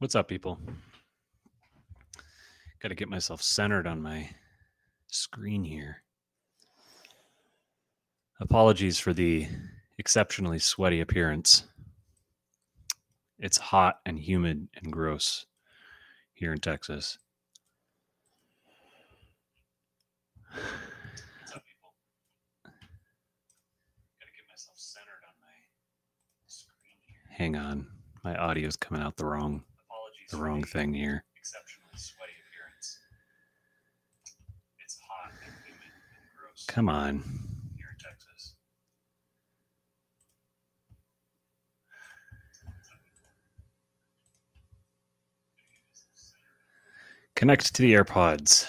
What's up, people? Got to get myself centered on my screen here. Apologies for the exceptionally sweaty appearance. It's hot and humid and gross here in Texas. Hang on. My audio's coming out the wrong the wrong thing here. Exceptionally sweaty appearance. It's hot and humid and gross Come on. here in Texas. Connect to the AirPods.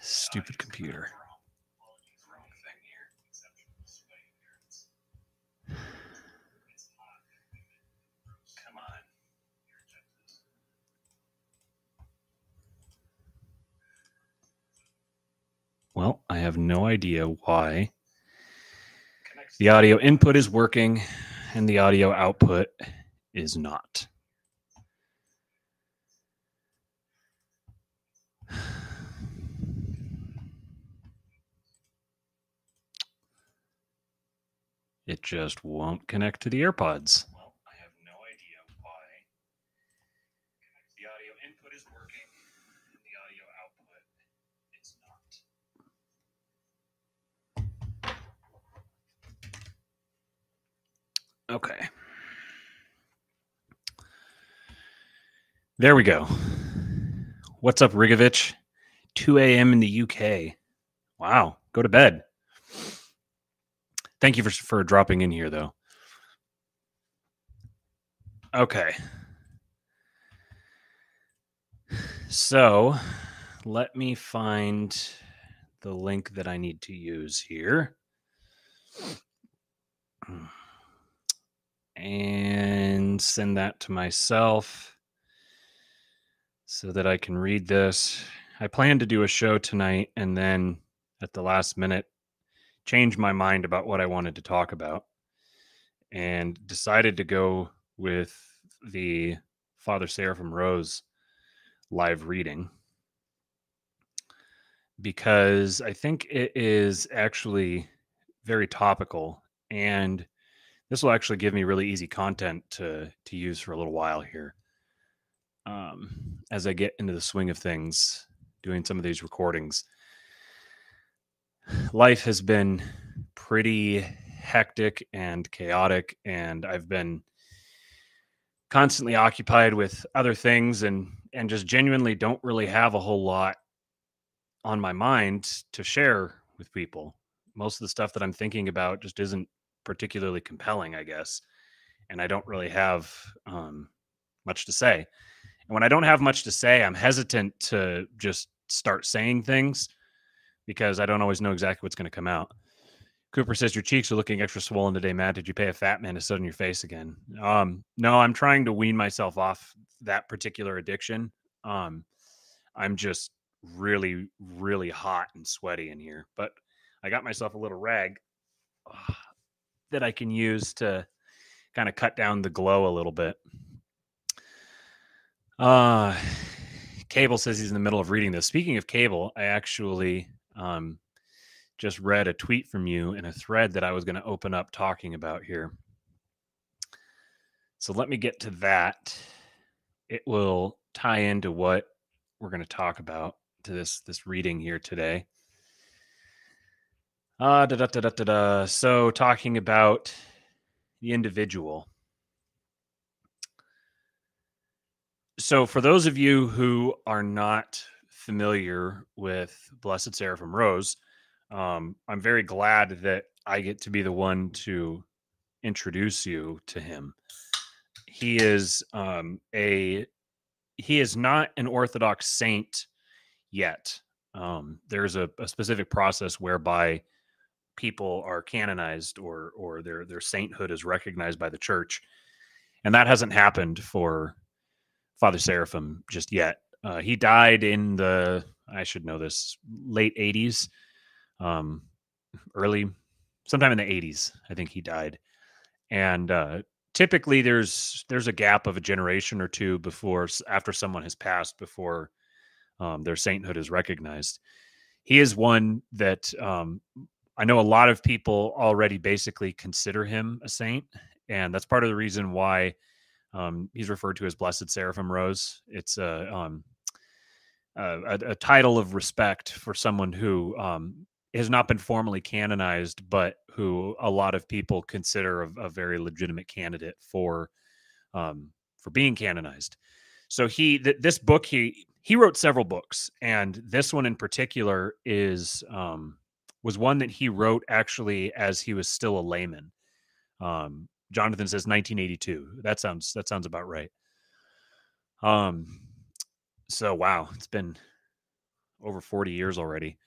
Stupid computer. Apologies, wrong thing here. Exceptionally sweaty appearance. It's hot and humid and gross Come on. here in Texas. Well, I have no idea why the audio input is working and the audio output is not. It just won't connect to the AirPods. Well, I have no idea why. Connect the audio input is working, and the audio output is not. Okay. There we go. What's up, Rigovich? 2 a.m. in the UK. Wow. Go to bed. Thank you for, for dropping in here, though. Okay. So let me find the link that I need to use here. Hmm. And send that to myself so that I can read this. I plan to do a show tonight and then at the last minute change my mind about what I wanted to talk about and decided to go with the Father Seraphim Rose live reading because I think it is actually very topical and this will actually give me really easy content to to use for a little while here um, as I get into the swing of things, doing some of these recordings. Life has been pretty hectic and chaotic, and I've been constantly occupied with other things, and and just genuinely don't really have a whole lot on my mind to share with people. Most of the stuff that I'm thinking about just isn't particularly compelling, I guess. And I don't really have um, much to say. And when I don't have much to say, I'm hesitant to just start saying things because I don't always know exactly what's going to come out. Cooper says your cheeks are looking extra swollen today, Matt. Did you pay a fat man to sit on your face again? Um, no, I'm trying to wean myself off that particular addiction. Um, I'm just really, really hot and sweaty in here, but I got myself a little rag that I can use to kind of cut down the glow a little bit. Uh, Cable says he's in the middle of reading this. Speaking of Cable, I actually um, just read a tweet from you in a thread that I was going to open up talking about here. So let me get to that. It will tie into what we're going to talk about to this this reading here today. Uh, da, da, da, da, da. So, talking about the individual. So, for those of you who are not familiar with Blessed Seraphim Rose, um, I'm very glad that I get to be the one to introduce you to him. He is um, a he is not an Orthodox saint yet. Um, there's a, a specific process whereby people are canonized or or their their sainthood is recognized by the church, and that hasn't happened for Father Seraphim just yet. Uh, he died in the I should know this late '80s, um, early sometime in the '80s. I think he died, and uh, typically there's there's a gap of a generation or two before after someone has passed before um, their sainthood is recognized. He is one that um, I know a lot of people already basically consider him a saint, and that's part of the reason why um, he's referred to as Blessed Seraphim Rose. It's a, um, a, a title of respect for someone who um, has not been formally canonized, but who a lot of people consider a, a very legitimate candidate for um, for being canonized. So he th- this book he he wrote several books, and this one in particular is um, was one that he wrote actually as he was still a layman. Um, Jonathan says 1982. That sounds that sounds about right. Um, so wow, it's been over 40 years already.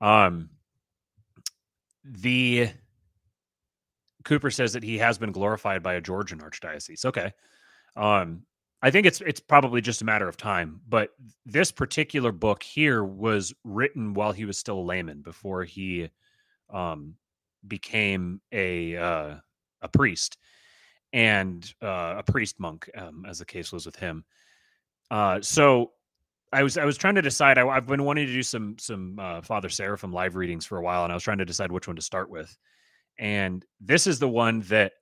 Um, the Cooper says that he has been glorified by a Georgian archdiocese. Okay. Um, I think it's it's probably just a matter of time. But this particular book here was written while he was still a layman, before he um, became a uh, a priest and uh, a priest monk, um, as the case was with him. Uh, so I was I was trying to decide. I, have been wanting to do some some uh, Father Seraphim live readings for a while, and I was trying to decide which one to start with. And this is the one that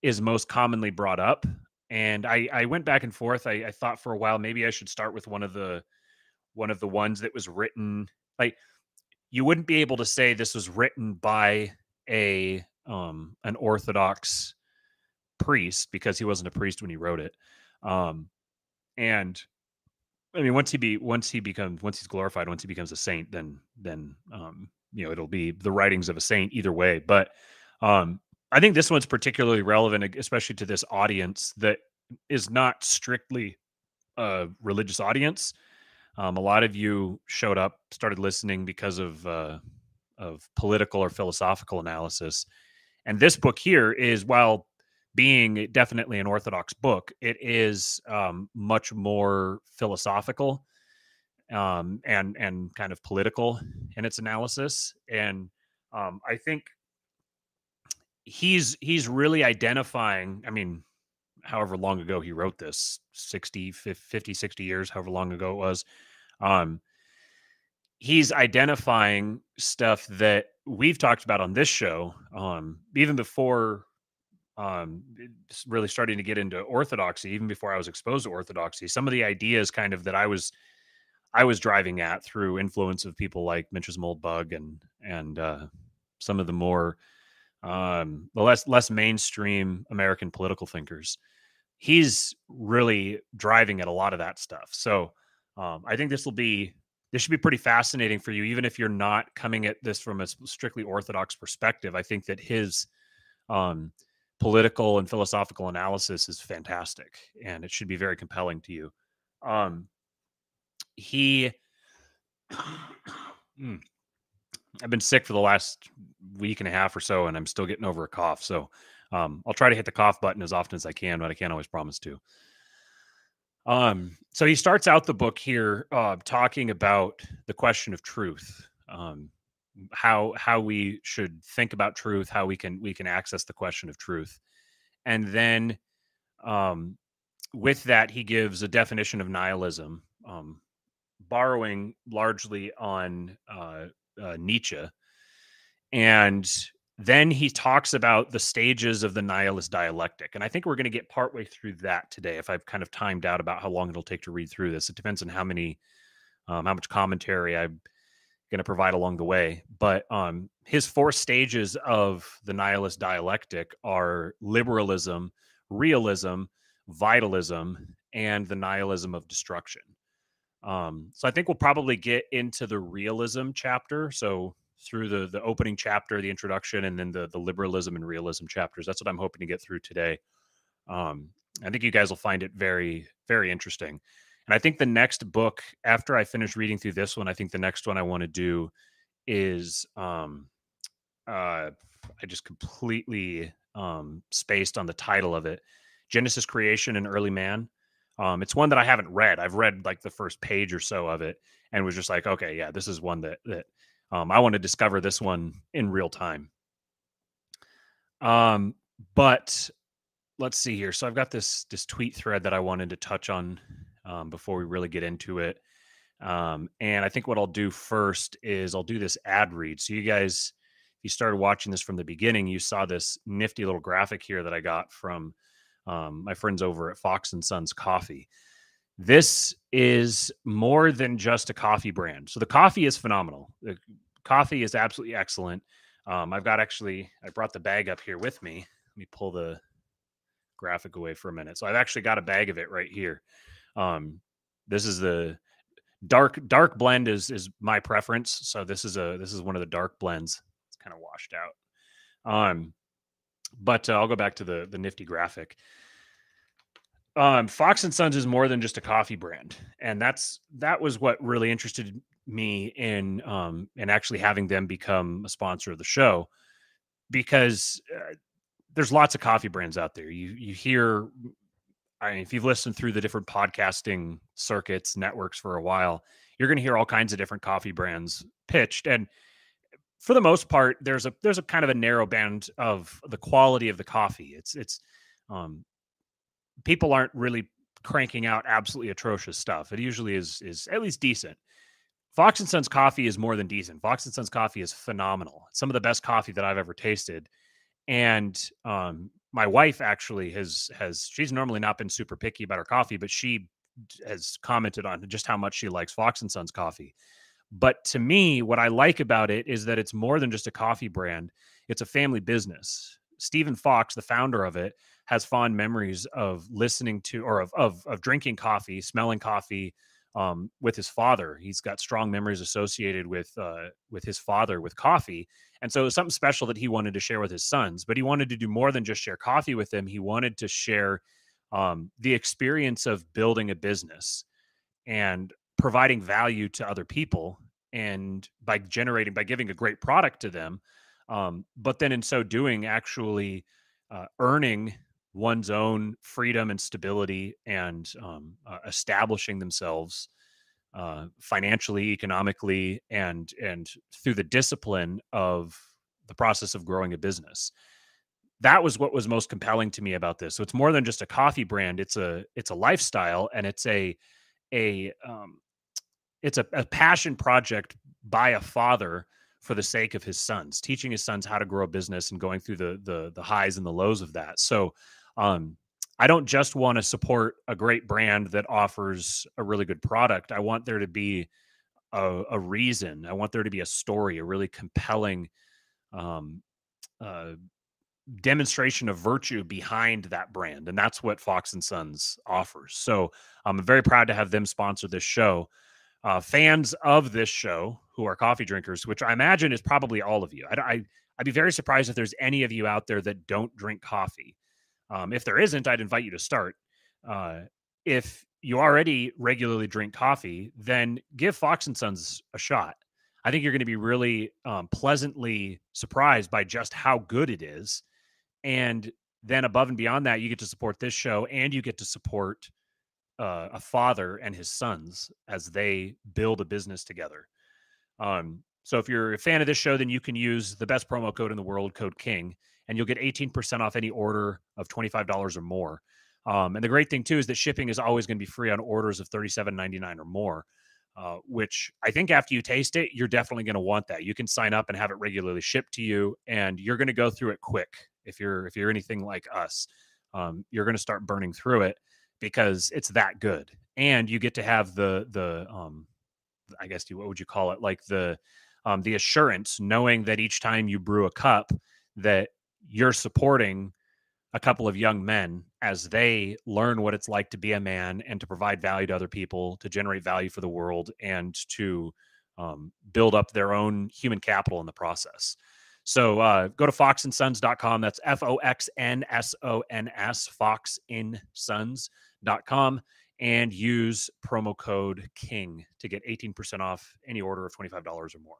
is most commonly brought up and I I went back and forth. I, I thought for a while maybe I should start with one of the one of the ones that was written like you wouldn't be able to say this was written by a um an orthodox priest because he wasn't a priest when he wrote it um and i mean once he be once he becomes once he's glorified once he becomes a saint then then um you know it'll be the writings of a saint either way but um I think this one's particularly relevant, especially to this audience that is not strictly a religious audience. Um, a lot of you showed up, started listening because of uh, of political or philosophical analysis, and this book here is while being definitely an orthodox book, it is um, much more philosophical um, and and kind of political in its analysis. And um, I think he's he's really identifying i mean however long ago he wrote this 60 50 60 years however long ago it was um he's identifying stuff that we've talked about on this show um even before um really starting to get into orthodoxy even before i was exposed to orthodoxy some of the ideas kind of that i was i was driving at through influence of people like Mencius Moldbug and and uh some of the more um, the less less mainstream American political thinkers. He's really driving at a lot of that stuff. So um, I think this will be this should be pretty fascinating for you, even if you're not coming at this from a strictly orthodox perspective. I think that his um, political and philosophical analysis is fantastic, and it should be very compelling to you. Um, he. I've been sick for the last week and a half or so, and I'm still getting over a cough. So um, I'll try to hit the cough button as often as I can, but I can't always promise to. Um, so he starts out the book here uh, talking about the question of truth, um, how how we should think about truth, how we can we can access the question of truth, and then um, with that he gives a definition of nihilism, um, borrowing largely on uh, uh, Nietzsche, and then he talks about the stages of the nihilist dialectic. And I think we're going to get partway through that today. If I've kind of timed out about how long it'll take to read through this, it depends on how many, um, how much commentary I'm going to provide along the way. But um, his four stages of the nihilist dialectic are liberalism, realism, vitalism, and the nihilism of destruction. Um, so I think we'll probably get into the realism chapter. So through the the opening chapter, the introduction, and then the the liberalism and realism chapters. That's what I'm hoping to get through today. Um, I think you guys will find it very very interesting. And I think the next book after I finish reading through this one, I think the next one I want to do is um, uh, I just completely um, spaced on the title of it, Genesis Creation and Early Man. Um, it's one that I haven't read. I've read like the first page or so of it, and was just like, okay, yeah, this is one that that um, I want to discover this one in real time. Um, but let's see here. So I've got this this tweet thread that I wanted to touch on um, before we really get into it. Um, and I think what I'll do first is I'll do this ad read. So you guys, if you started watching this from the beginning, you saw this nifty little graphic here that I got from um, my friends over at Fox and Sons Coffee. This is more than just a coffee brand. So the coffee is phenomenal. The coffee is absolutely excellent. Um, I've got actually, I brought the bag up here with me. Let me pull the graphic away for a minute. So I've actually got a bag of it right here. Um, this is the dark dark blend is is my preference. So this is a this is one of the dark blends. It's kind of washed out. Um, but uh, I'll go back to the the nifty graphic. Um, Fox and Sons is more than just a coffee brand, and that's that was what really interested me in um in actually having them become a sponsor of the show because uh, there's lots of coffee brands out there. You you hear I mean, if you've listened through the different podcasting circuits, networks for a while, you're going to hear all kinds of different coffee brands pitched. And for the most part, there's a there's a kind of a narrow band of the quality of the coffee. It's it's um, people aren't really cranking out absolutely atrocious stuff. It usually is is at least decent. Fox and Sons coffee is more than decent. Fox and Sons coffee is phenomenal. Some of the best coffee that I've ever tasted. And um, my wife actually has has she's normally not been super picky about her coffee, but she has commented on just how much she likes Fox and Sons coffee. But to me, what I like about it is that it's more than just a coffee brand; it's a family business. Stephen Fox, the founder of it, has fond memories of listening to or of of, of drinking coffee, smelling coffee, um, with his father. He's got strong memories associated with uh, with his father with coffee, and so it was something special that he wanted to share with his sons. But he wanted to do more than just share coffee with them. He wanted to share um, the experience of building a business and providing value to other people, and by generating by giving a great product to them. Um, but then in so doing, actually uh, earning one's own freedom and stability and um, uh, establishing themselves uh, financially, economically, and and through the discipline of the process of growing a business. That was what was most compelling to me about this. So it's more than just a coffee brand; it's a it's a lifestyle, and it's a a um, it's a, a passion project by a father for the sake of his sons, teaching his sons how to grow a business and going through the the the highs and the lows of that. So um, I don't just want to support a great brand that offers a really good product. I want there to be a, a reason. I want there to be a story, a really compelling um, uh, demonstration of virtue behind that brand, and that's what Fox and Sons offers. So I'm very proud to have them sponsor this show. Uh, fans of this show who are coffee drinkers, which I imagine is probably all of you. I, I I'd be very surprised if there's any of you out there that don't drink coffee. Um, if there isn't, I'd invite you to start. Uh, if you already regularly drink coffee, then give Fox and Sons a shot. I think you're going to be really um, pleasantly surprised by just how good it is. And then above and beyond that, you get to support this show and you get to support uh, a father and his sons as they build a business together. Um, so if you're a fan of this show, then you can use the best promo code in the world, code King, and you'll get 18% off any order of $25 or more. Um, and the great thing too is that shipping is always going to be free on orders of $37.99 or more. Uh, which I think after you taste it, you're definitely going to want that. You can sign up and have it regularly shipped to you, and you're going to go through it quick. If you're if you're anything like us, um, you're going to start burning through it because it's that good, and you get to have the the um, I guess what would you call it like the um, the assurance knowing that each time you brew a cup that you're supporting a couple of young men as they learn what it's like to be a man and to provide value to other people, to generate value for the world, and to um, build up their own human capital in the process. So uh, go to foxandsons.com. That's F O X N Foxnsons.com, and use promo code KING to get 18% off any order of $25 or more.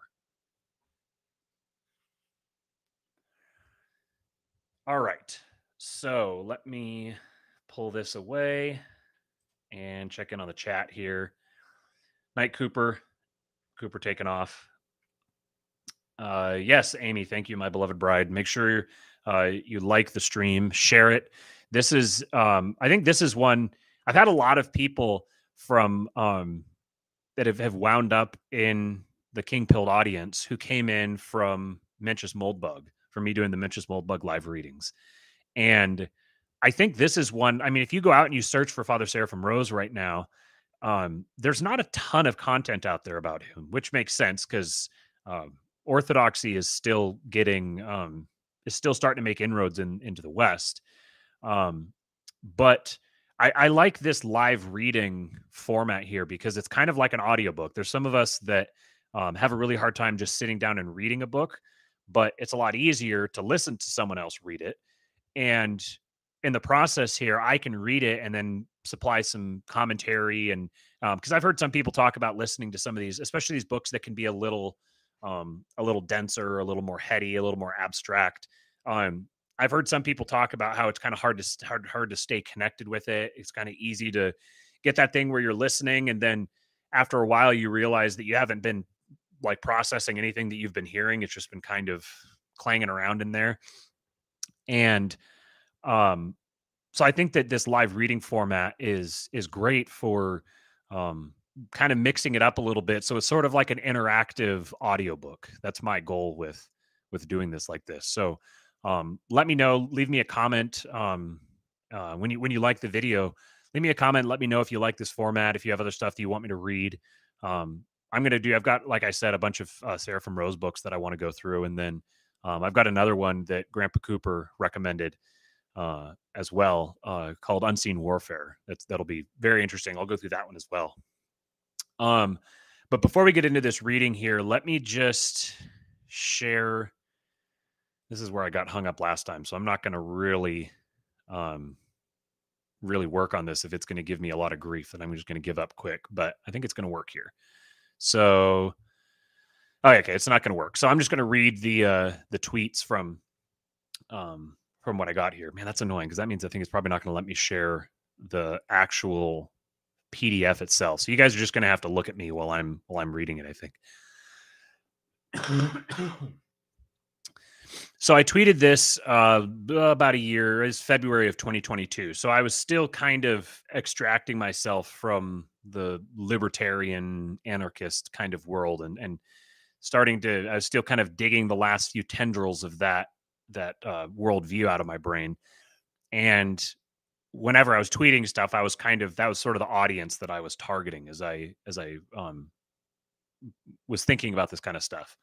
All right. So let me pull this away and check in on the chat here. Night Cooper. Cooper taken off. Uh, yes, Amy, thank you, my beloved bride. Make sure uh, you like the stream, share it. This is um i think this is one i've had a lot of people from um that have, have wound up in the Kingpilled audience who came in from Mencius Moldbug, from me doing the Mencius Moldbug live readings. And I think this is one. I mean, if you go out and you search for Father Seraphim Rose right now, um, there's not a ton of content out there about him, which makes sense because um, Orthodoxy is still getting um, is still starting to make inroads in into the West. Um, but I, I like this live reading format here because it's kind of like an audiobook. There's some of us that um, have a really hard time just sitting down and reading a book, but it's a lot easier to listen to someone else read it. And in the process here, I can read it and then supply some commentary. And because um, I've heard some people talk about listening to some of these, especially these books that can be a little, um, a little denser, a little more heady, a little more abstract. Um, I've heard some people talk about how it's kind of hard to hard hard to stay connected with it. It's kind of easy to get that thing where you're listening and then after a while you realize that you haven't been like processing anything that you've been hearing. It's just been kind of clanging around in there. And um so I think that this live reading format is is great for um kind of mixing it up a little bit so it's sort of like an interactive audiobook. That's my goal with with doing this like this. So um, let me know. Leave me a comment um, uh, when you when you like the video. Leave me a comment. Let me know if you like this format. If you have other stuff that you want me to read. Um, I'm gonna do. I've got, like I said, a bunch of uh, Seraphim Rose books that I want to go through, and then um, I've got another one that Grandpa Cooper recommended uh, as well, uh, called Unseen Warfare. That's that'll be very interesting. I'll go through that one as well. Um, but before we get into this reading here, let me just share this is where I got hung up last time. So I'm not going to really, um, really work on this if it's going to give me a lot of grief. Then I'm just going to give up quick. But I think it's going to work here. So, oh, okay, it's not going to work. So I'm just going to read the uh, the tweets from um, from what I got here. Man, that's annoying because that means I think it's probably not going to let me share the actual PDF itself. So you guys are just going to have to look at me while I'm while I'm reading it. I think. So I tweeted this uh, about a year, is February of 2022. So I was still kind of extracting myself from the libertarian anarchist kind of world and and starting to. I was still kind of digging the last few tendrils of that that uh, worldview out of my brain. And whenever I was tweeting stuff, I was kind of that was sort of the audience that I was targeting as I as I um, was thinking about this kind of stuff.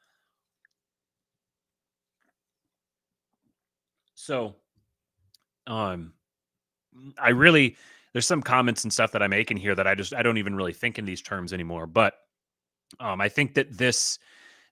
So, um, I really there's some comments and stuff that I make in here that I just I don't even really think in these terms anymore. But um, I think that this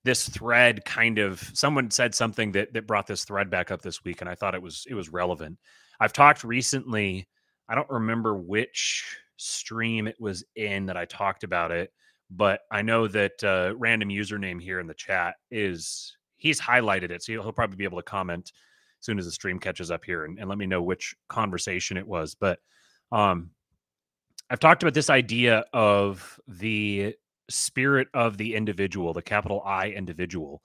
this thread kind of someone said something that that brought this thread back up this week, and I thought it was it was relevant. I've talked recently. I don't remember which stream it was in that I talked about it, but I know that uh, random username here in the chat is he's highlighted it, so he'll probably be able to comment soon as the stream catches up here and, and let me know which conversation it was. But um, I've talked about this idea of the spirit of the individual, the capital I individual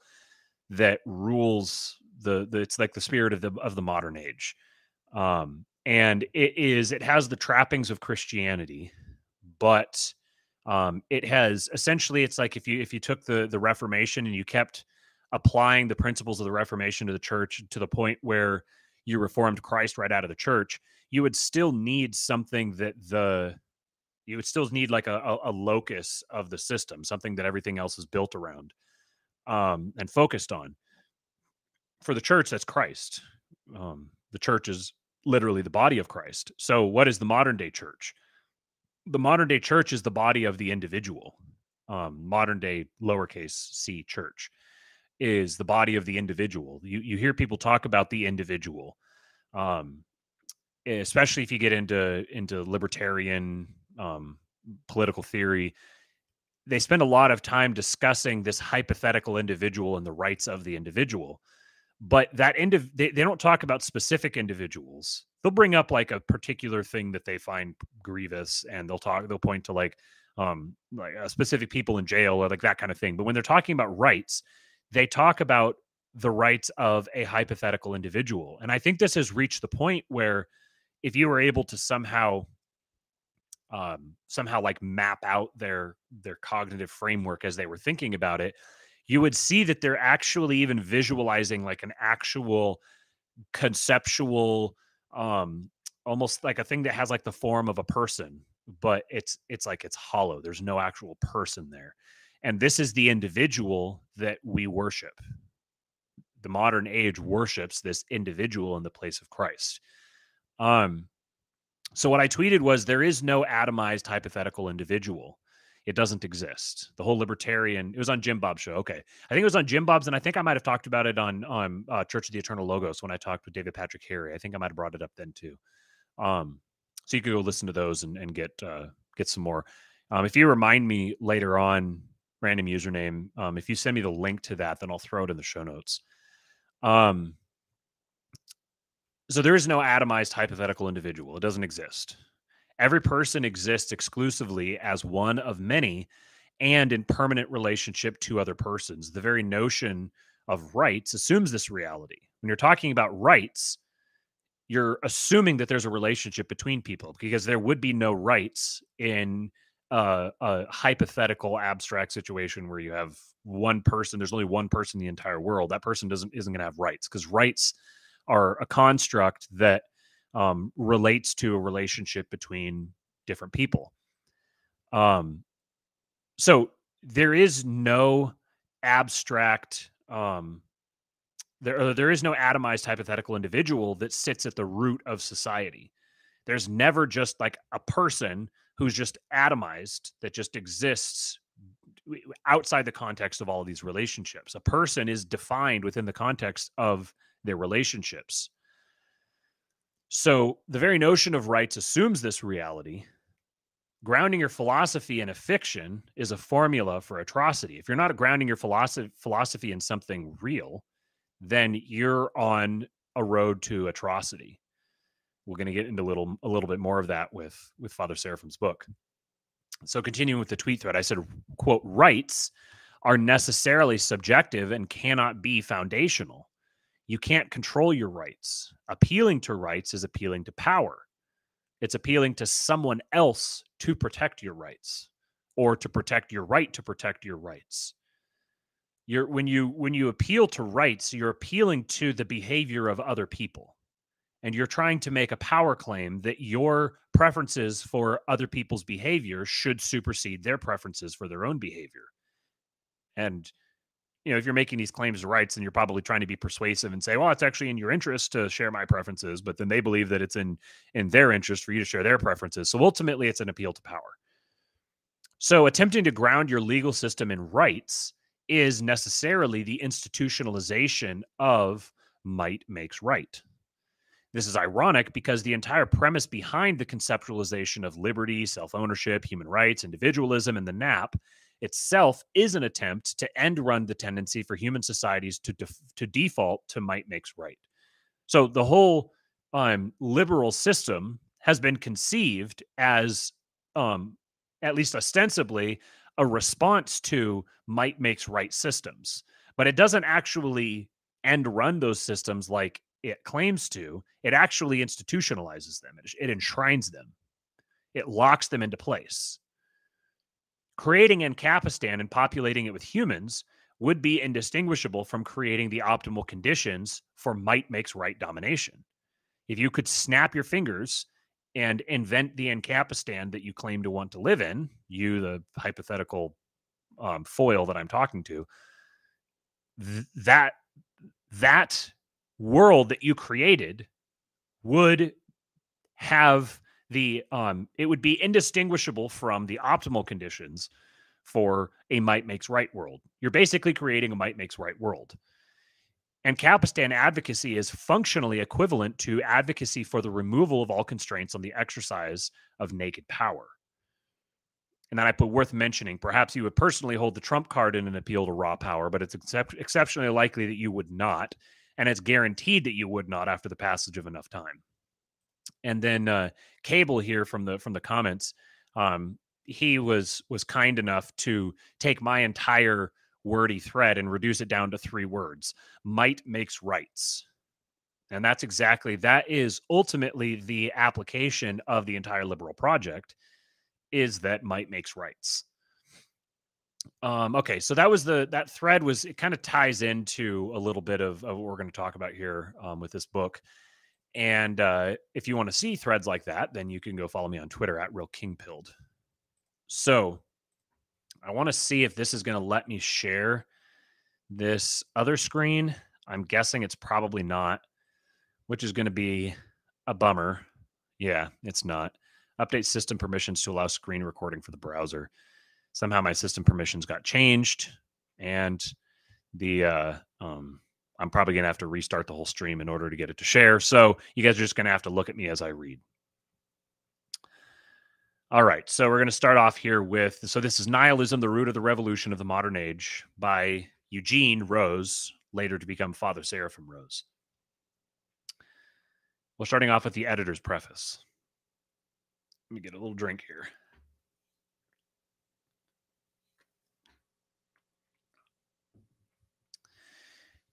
that rules the, the it's like the spirit of the of the modern age. Um, and it is it has the trappings of Christianity, but um, it has essentially it's like if you if you took the the Reformation and you kept applying the principles of the Reformation to the church to the point where you reformed Christ right out of the church, you would still need something that the you would still need like a, a, a locus of the system, something that everything else is built around um, and focused on. For the church, that's Christ. Um, the church is literally the body of Christ. So, what is the modern day church? The modern day church is the body of the individual. Um, modern day lowercase c church is the body of the individual. You you hear people talk about the individual, um, especially if you get into into libertarian um, political theory. They spend a lot of time discussing this hypothetical individual and the rights of the individual, but that indiv- they, they don't talk about specific individuals. They'll bring up like a particular thing that they find grievous, and they'll talk. They'll point to like um like uh, specific people in jail or like that kind of thing. But when they're talking about rights, they talk about the rights of a hypothetical individual. And I think this has reached the point where if you were able to somehow um, somehow like map out their their cognitive framework as they were thinking about it, you would see that they're actually even visualizing like an actual conceptual um almost like a thing that has like the form of a person but it's it's like it's hollow there's no actual person there and this is the individual that we worship. The modern age worships this individual in the place of christ. Um so what i tweeted was there is no atomized hypothetical individual. It doesn't exist. The whole libertarian it was on jim bob's show okay. I think it was on jim bob's and i think i might have talked about it on on uh, church of the eternal logos when i talked with david patrick harry. I think i might have brought it up then too. Um so you could go listen to those and, and get uh, get some more. Um, if you remind me later on, random username, um, if you send me the link to that, then I'll throw it in the show notes. Um, so there is no atomized hypothetical individual; it doesn't exist. Every person exists exclusively as one of many, and in permanent relationship to other persons. The very notion of rights assumes this reality. When you're talking about rights, you're assuming that there's a relationship between people because there would be no rights in uh, a hypothetical abstract situation where you have one person there's only one person in the entire world that person doesn't isn't going to have rights because rights are a construct that um, relates to a relationship between different people um, so there is no abstract um, there there is no atomized hypothetical individual that sits at the root of society. There's never just like a person who's just atomized that just exists outside the context of all of these relationships. A person is defined within the context of their relationships. So the very notion of rights assumes this reality. Grounding your philosophy in a fiction is a formula for atrocity. If you're not grounding your philosophy philosophy in something real, then you're on a road to atrocity. We're going to get into a little a little bit more of that with with Father Seraphim's book. So continuing with the tweet thread, I said, quote, rights are necessarily subjective and cannot be foundational. You can't control your rights. Appealing to rights is appealing to power. It's appealing to someone else to protect your rights or to protect your right to protect your rights you're when you when you appeal to rights you're appealing to the behavior of other people and you're trying to make a power claim that your preferences for other people's behavior should supersede their preferences for their own behavior. And you know if you're making these claims to rights and you're probably trying to be persuasive and say well it's actually in your interest to share my preferences but then they believe that it's in in their interest for you to share their preferences. So ultimately it's an appeal to power. So attempting to ground your legal system in rights is necessarily the institutionalization of might makes right. This is ironic because the entire premise behind the conceptualization of liberty, self ownership, human rights, individualism, and the NAP itself is an attempt to end run the tendency for human societies to, def- to default to might makes right. So the whole um, liberal system has been conceived as, um, at least ostensibly, a response to might makes right systems, but it doesn't actually end run those systems like it claims to. It actually institutionalizes them, it, it enshrines them, it locks them into place. Creating Ancapistan and populating it with humans would be indistinguishable from creating the optimal conditions for might makes right domination. If you could snap your fingers and invent the Ancapistan that you claim to want to live in, you, the hypothetical um, foil that I'm talking to, th- that that world that you created would have the um it would be indistinguishable from the optimal conditions for a might makes right world. You're basically creating a might makes right world. Ancapistan advocacy is functionally equivalent to advocacy for the removal of all constraints on the exercise of naked power. And then I put worth mentioning. Perhaps you would personally hold the trump card in an appeal to raw power, but it's excep- exceptionally likely that you would not. And it's guaranteed that you would not after the passage of enough time. And then uh, Cable here from the from the comments, um, he was was kind enough to take my entire wordy thread and reduce it down to three words might makes rights And that's exactly that is ultimately the application of the entire liberal project is that might makes rights. Um, okay, so that was the that thread was it kind of ties into a little bit of, of what we're going to talk about here um, with this book. And uh, if you want to see threads like that, then you can go follow me on Twitter at Real Kingpilled. So I want to see if this is going to let me share this other screen. I'm guessing it's probably not, which is going to be a bummer. Yeah, it's not. Update system permissions to allow screen recording for the browser. Somehow my system permissions got changed, and the uh, um, I'm probably going to have to restart the whole stream in order to get it to share. So you guys are just going to have to look at me as I read. All right, so we're going to start off here with so this is Nihilism, the Root of the Revolution of the Modern Age by Eugene Rose, later to become Father Seraphim Rose. Well, starting off with the editor's preface. Let me get a little drink here.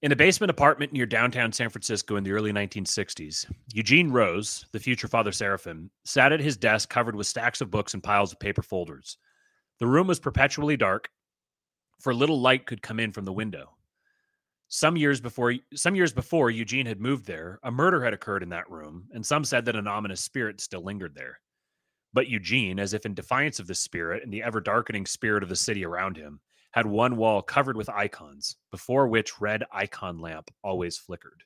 In a basement apartment near downtown San Francisco in the early 1960s, Eugene Rose, the future Father Seraphim, sat at his desk covered with stacks of books and piles of paper folders. The room was perpetually dark, for little light could come in from the window. Some years before some years before Eugene had moved there, a murder had occurred in that room, and some said that an ominous spirit still lingered there. But Eugene, as if in defiance of the spirit and the ever darkening spirit of the city around him, had one wall covered with icons, before which red icon lamp always flickered.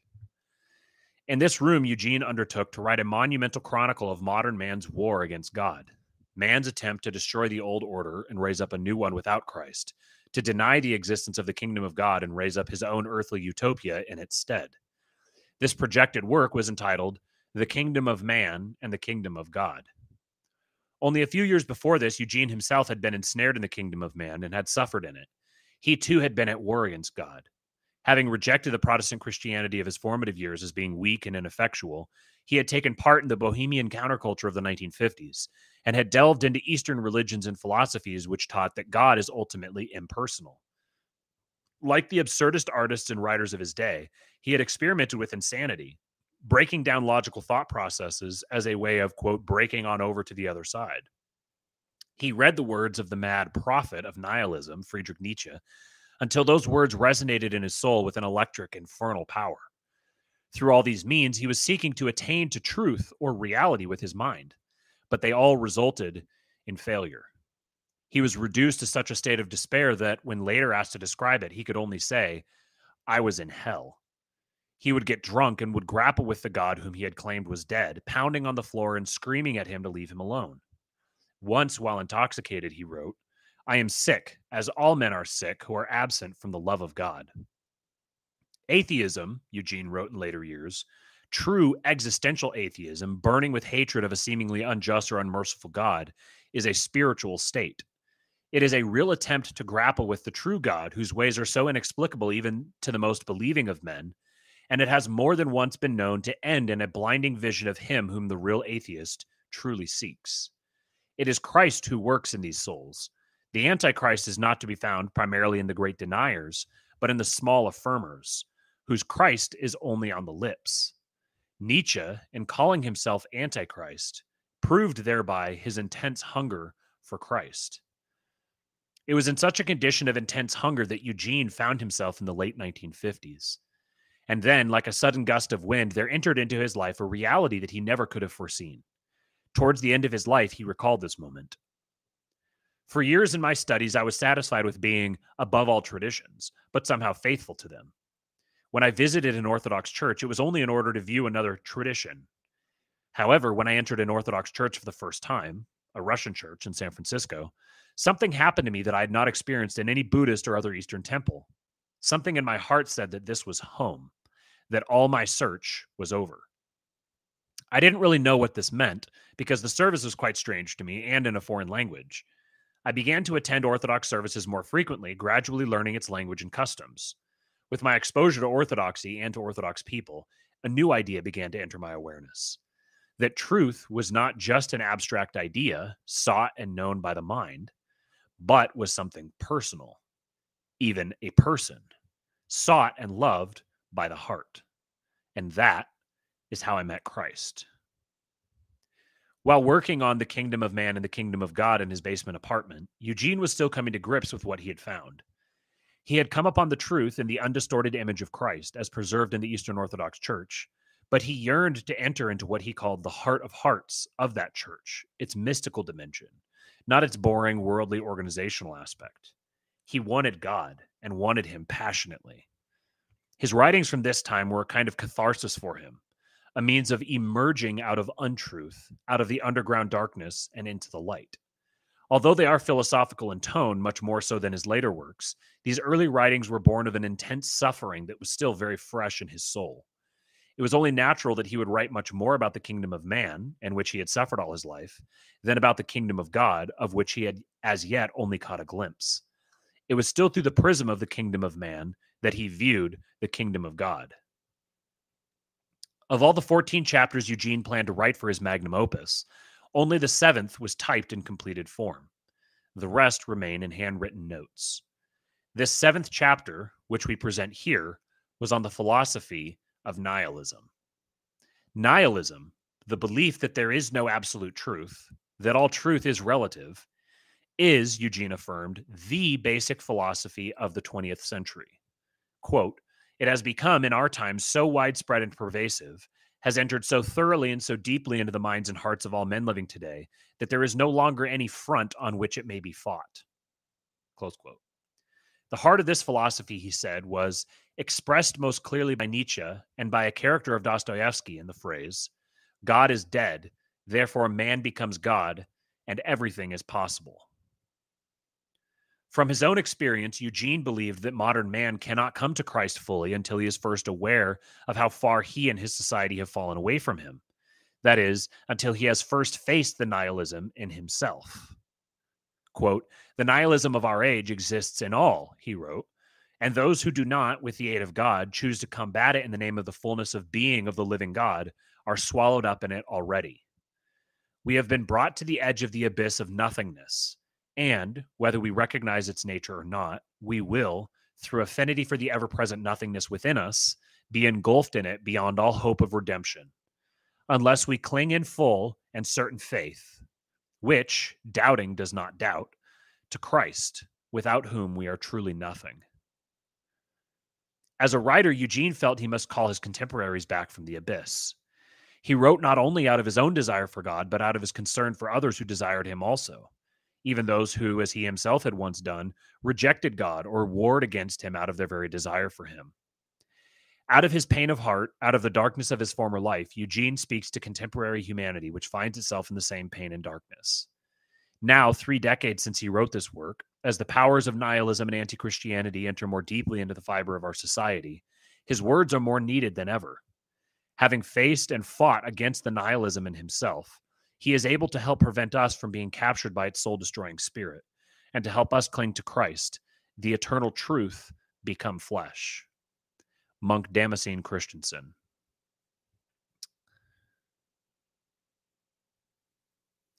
In this room, Eugene undertook to write a monumental chronicle of modern man's war against God, man's attempt to destroy the old order and raise up a new one without Christ, to deny the existence of the kingdom of God and raise up his own earthly utopia in its stead. This projected work was entitled The Kingdom of Man and the Kingdom of God. Only a few years before this, Eugene himself had been ensnared in the kingdom of man and had suffered in it. He too had been at war against God. Having rejected the Protestant Christianity of his formative years as being weak and ineffectual, he had taken part in the bohemian counterculture of the 1950s and had delved into Eastern religions and philosophies which taught that God is ultimately impersonal. Like the absurdist artists and writers of his day, he had experimented with insanity, breaking down logical thought processes as a way of, quote, breaking on over to the other side. He read the words of the mad prophet of nihilism, Friedrich Nietzsche, until those words resonated in his soul with an electric, infernal power. Through all these means, he was seeking to attain to truth or reality with his mind, but they all resulted in failure. He was reduced to such a state of despair that when later asked to describe it, he could only say, I was in hell. He would get drunk and would grapple with the God whom he had claimed was dead, pounding on the floor and screaming at him to leave him alone. Once, while intoxicated, he wrote, I am sick, as all men are sick who are absent from the love of God. Atheism, Eugene wrote in later years, true existential atheism, burning with hatred of a seemingly unjust or unmerciful God, is a spiritual state. It is a real attempt to grapple with the true God, whose ways are so inexplicable even to the most believing of men, and it has more than once been known to end in a blinding vision of him whom the real atheist truly seeks. It is Christ who works in these souls. The Antichrist is not to be found primarily in the great deniers, but in the small affirmers, whose Christ is only on the lips. Nietzsche, in calling himself Antichrist, proved thereby his intense hunger for Christ. It was in such a condition of intense hunger that Eugene found himself in the late 1950s. And then, like a sudden gust of wind, there entered into his life a reality that he never could have foreseen. Towards the end of his life, he recalled this moment. For years in my studies, I was satisfied with being above all traditions, but somehow faithful to them. When I visited an Orthodox church, it was only in order to view another tradition. However, when I entered an Orthodox church for the first time, a Russian church in San Francisco, something happened to me that I had not experienced in any Buddhist or other Eastern temple. Something in my heart said that this was home that all my search was over. I didn't really know what this meant because the service was quite strange to me and in a foreign language. I began to attend Orthodox services more frequently, gradually learning its language and customs. With my exposure to Orthodoxy and to Orthodox people, a new idea began to enter my awareness that truth was not just an abstract idea sought and known by the mind, but was something personal, even a person, sought and loved by the heart. And that is how I met Christ. While working on the kingdom of man and the kingdom of God in his basement apartment, Eugene was still coming to grips with what he had found. He had come upon the truth in the undistorted image of Christ as preserved in the Eastern Orthodox Church, but he yearned to enter into what he called the heart of hearts of that church, its mystical dimension, not its boring worldly organizational aspect. He wanted God and wanted him passionately. His writings from this time were a kind of catharsis for him, a means of emerging out of untruth, out of the underground darkness, and into the light. Although they are philosophical in tone, much more so than his later works, these early writings were born of an intense suffering that was still very fresh in his soul. It was only natural that he would write much more about the kingdom of man, in which he had suffered all his life, than about the kingdom of God, of which he had as yet only caught a glimpse. It was still through the prism of the kingdom of man that he viewed the kingdom of God. Of all the 14 chapters Eugene planned to write for his magnum opus, only the seventh was typed in completed form. The rest remain in handwritten notes. This seventh chapter, which we present here, was on the philosophy of nihilism. Nihilism, the belief that there is no absolute truth, that all truth is relative, is, Eugene affirmed, the basic philosophy of the 20th century. Quote, it has become in our times so widespread and pervasive, has entered so thoroughly and so deeply into the minds and hearts of all men living today, that there is no longer any front on which it may be fought. Close quote. The heart of this philosophy, he said, was expressed most clearly by Nietzsche and by a character of Dostoevsky in the phrase, God is dead, therefore man becomes God, and everything is possible. From his own experience, Eugene believed that modern man cannot come to Christ fully until he is first aware of how far he and his society have fallen away from him. That is, until he has first faced the nihilism in himself. Quote, the nihilism of our age exists in all, he wrote, and those who do not, with the aid of God, choose to combat it in the name of the fullness of being of the living God are swallowed up in it already. We have been brought to the edge of the abyss of nothingness and whether we recognize its nature or not, we will, through affinity for the ever present nothingness within us, be engulfed in it beyond all hope of redemption, unless we cling in full and certain faith, which, doubting does not doubt, to Christ, without whom we are truly nothing. As a writer, Eugene felt he must call his contemporaries back from the abyss. He wrote not only out of his own desire for God, but out of his concern for others who desired him also even those who, as he himself had once done, rejected God or warred against him out of their very desire for him. Out of his pain of heart, out of the darkness of his former life, Eugene speaks to contemporary humanity, which finds itself in the same pain and darkness. Now, three decades since he wrote this work, as the powers of nihilism and anti Christianity enter more deeply into the fiber of our society, his words are more needed than ever. Having faced and fought against the nihilism in himself, he is able to help prevent us from being captured by its soul destroying spirit and to help us cling to Christ, the eternal truth, become flesh. Monk Damascene Christensen.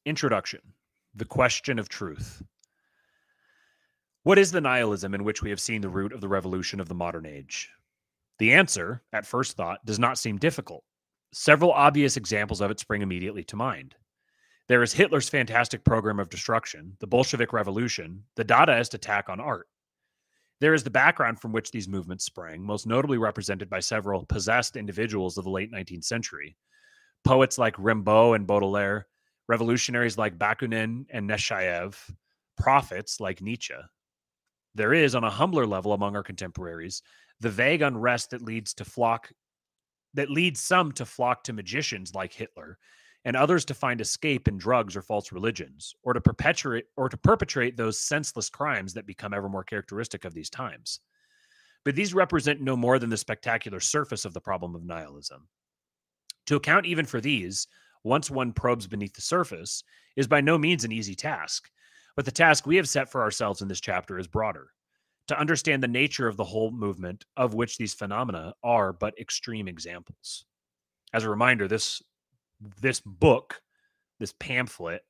Introduction The Question of Truth. What is the nihilism in which we have seen the root of the revolution of the modern age? The answer, at first thought, does not seem difficult. Several obvious examples of it spring immediately to mind. There is Hitler's fantastic program of destruction, the Bolshevik Revolution, the Dadaist attack on art. There is the background from which these movements sprang, most notably represented by several possessed individuals of the late 19th century. Poets like Rimbaud and Baudelaire, revolutionaries like Bakunin and Nechayev, prophets like Nietzsche. There is, on a humbler level among our contemporaries, the vague unrest that leads to flock that leads some to flock to magicians like Hitler and others to find escape in drugs or false religions, or to perpetuate or to perpetrate those senseless crimes that become ever more characteristic of these times. But these represent no more than the spectacular surface of the problem of nihilism. To account even for these, once one probes beneath the surface, is by no means an easy task. But the task we have set for ourselves in this chapter is broader to understand the nature of the whole movement, of which these phenomena are but extreme examples. As a reminder, this this book, this pamphlet,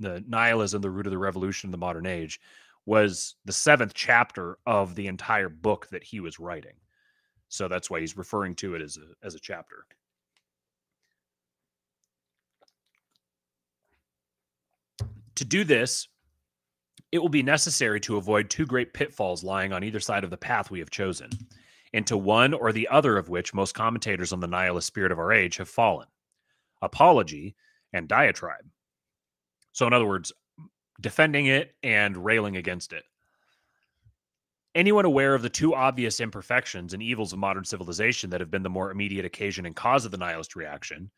the nihilism, the root of the revolution of the modern age, was the seventh chapter of the entire book that he was writing. So that's why he's referring to it as a as a chapter. To do this, it will be necessary to avoid two great pitfalls lying on either side of the path we have chosen, into one or the other of which most commentators on the nihilist spirit of our age have fallen apology and diatribe. So, in other words, defending it and railing against it. Anyone aware of the two obvious imperfections and evils of modern civilization that have been the more immediate occasion and cause of the nihilist reaction,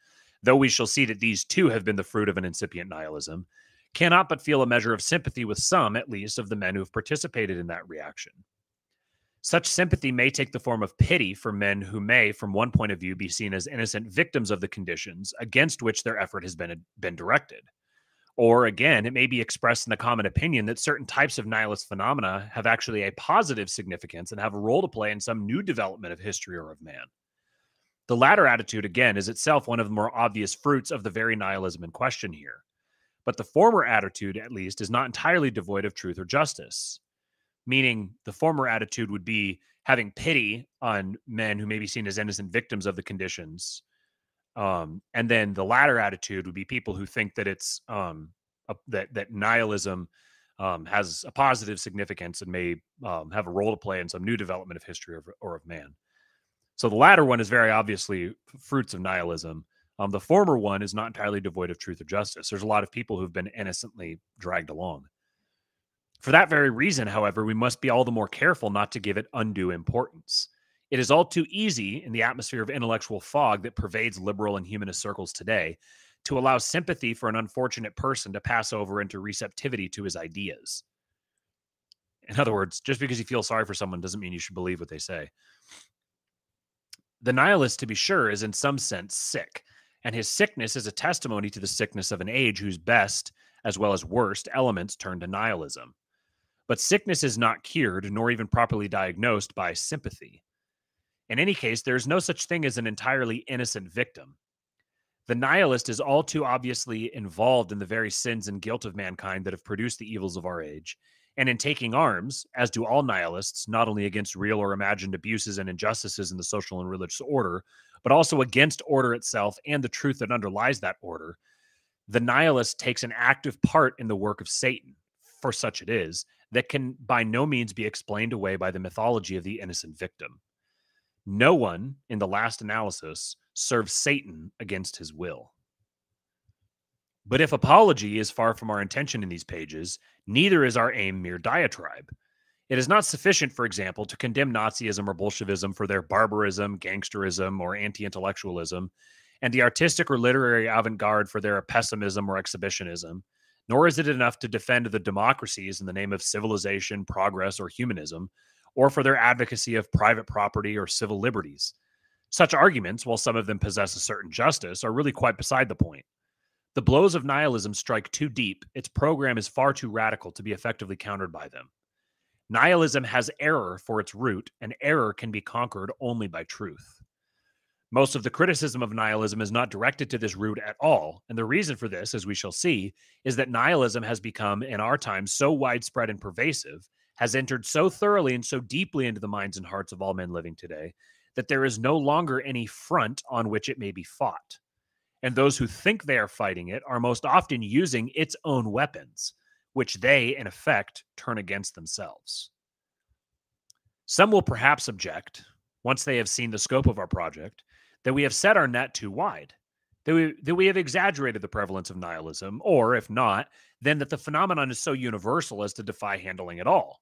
though we shall see that these too have been the fruit of an incipient nihilism, cannot but feel a measure of sympathy with some, at least, of the men who have participated in that reaction. Such sympathy may take the form of pity for men who may, from one point of view, be seen as innocent victims of the conditions against which their effort has been, been directed. Or again, it may be expressed in the common opinion that certain types of nihilist phenomena have actually a positive significance and have a role to play in some new development of history or of man. The latter attitude, again, is itself one of the more obvious fruits of the very nihilism in question here. But the former attitude, at least, is not entirely devoid of truth or justice. Meaning, the former attitude would be having pity on men who may be seen as innocent victims of the conditions. Um, and then the latter attitude would be people who think that it's um, a, that that nihilism um, has a positive significance and may um, have a role to play in some new development of history or, or of man. So the latter one is very obviously fruits of nihilism. Um, the former one is not entirely devoid of truth or justice. There's a lot of people who've been innocently dragged along. For that very reason, however, we must be all the more careful not to give it undue importance. It is all too easy in the atmosphere of intellectual fog that pervades liberal and humanist circles today to allow sympathy for an unfortunate person to pass over into receptivity to his ideas. In other words, just because you feel sorry for someone doesn't mean you should believe what they say. The nihilist, to be sure, is in some sense sick and his sickness is a testimony to the sickness of an age whose best, as well as worst, elements turn to nihilism. But sickness is not cured, nor even properly diagnosed by sympathy. In any case, there is no such thing as an entirely innocent victim. The nihilist is all too obviously involved in the very sins and guilt of mankind that have produced the evils of our age, and in taking arms, as do all nihilists, not only against real or imagined abuses and injustices in the social and religious order, but also against order itself and the truth that underlies that order, the nihilist takes an active part in the work of Satan, for such it is, that can by no means be explained away by the mythology of the innocent victim. No one, in the last analysis, serves Satan against his will. But if apology is far from our intention in these pages, neither is our aim mere diatribe. It is not sufficient, for example, to condemn Nazism or Bolshevism for their barbarism, gangsterism, or anti intellectualism, and the artistic or literary avant garde for their pessimism or exhibitionism, nor is it enough to defend the democracies in the name of civilization, progress, or humanism, or for their advocacy of private property or civil liberties. Such arguments, while some of them possess a certain justice, are really quite beside the point. The blows of nihilism strike too deep, its program is far too radical to be effectively countered by them. Nihilism has error for its root, and error can be conquered only by truth. Most of the criticism of nihilism is not directed to this root at all. And the reason for this, as we shall see, is that nihilism has become, in our time, so widespread and pervasive, has entered so thoroughly and so deeply into the minds and hearts of all men living today, that there is no longer any front on which it may be fought. And those who think they are fighting it are most often using its own weapons which they, in effect, turn against themselves. Some will perhaps object, once they have seen the scope of our project, that we have set our net too wide, that we, that we have exaggerated the prevalence of nihilism, or if not, then that the phenomenon is so universal as to defy handling at all.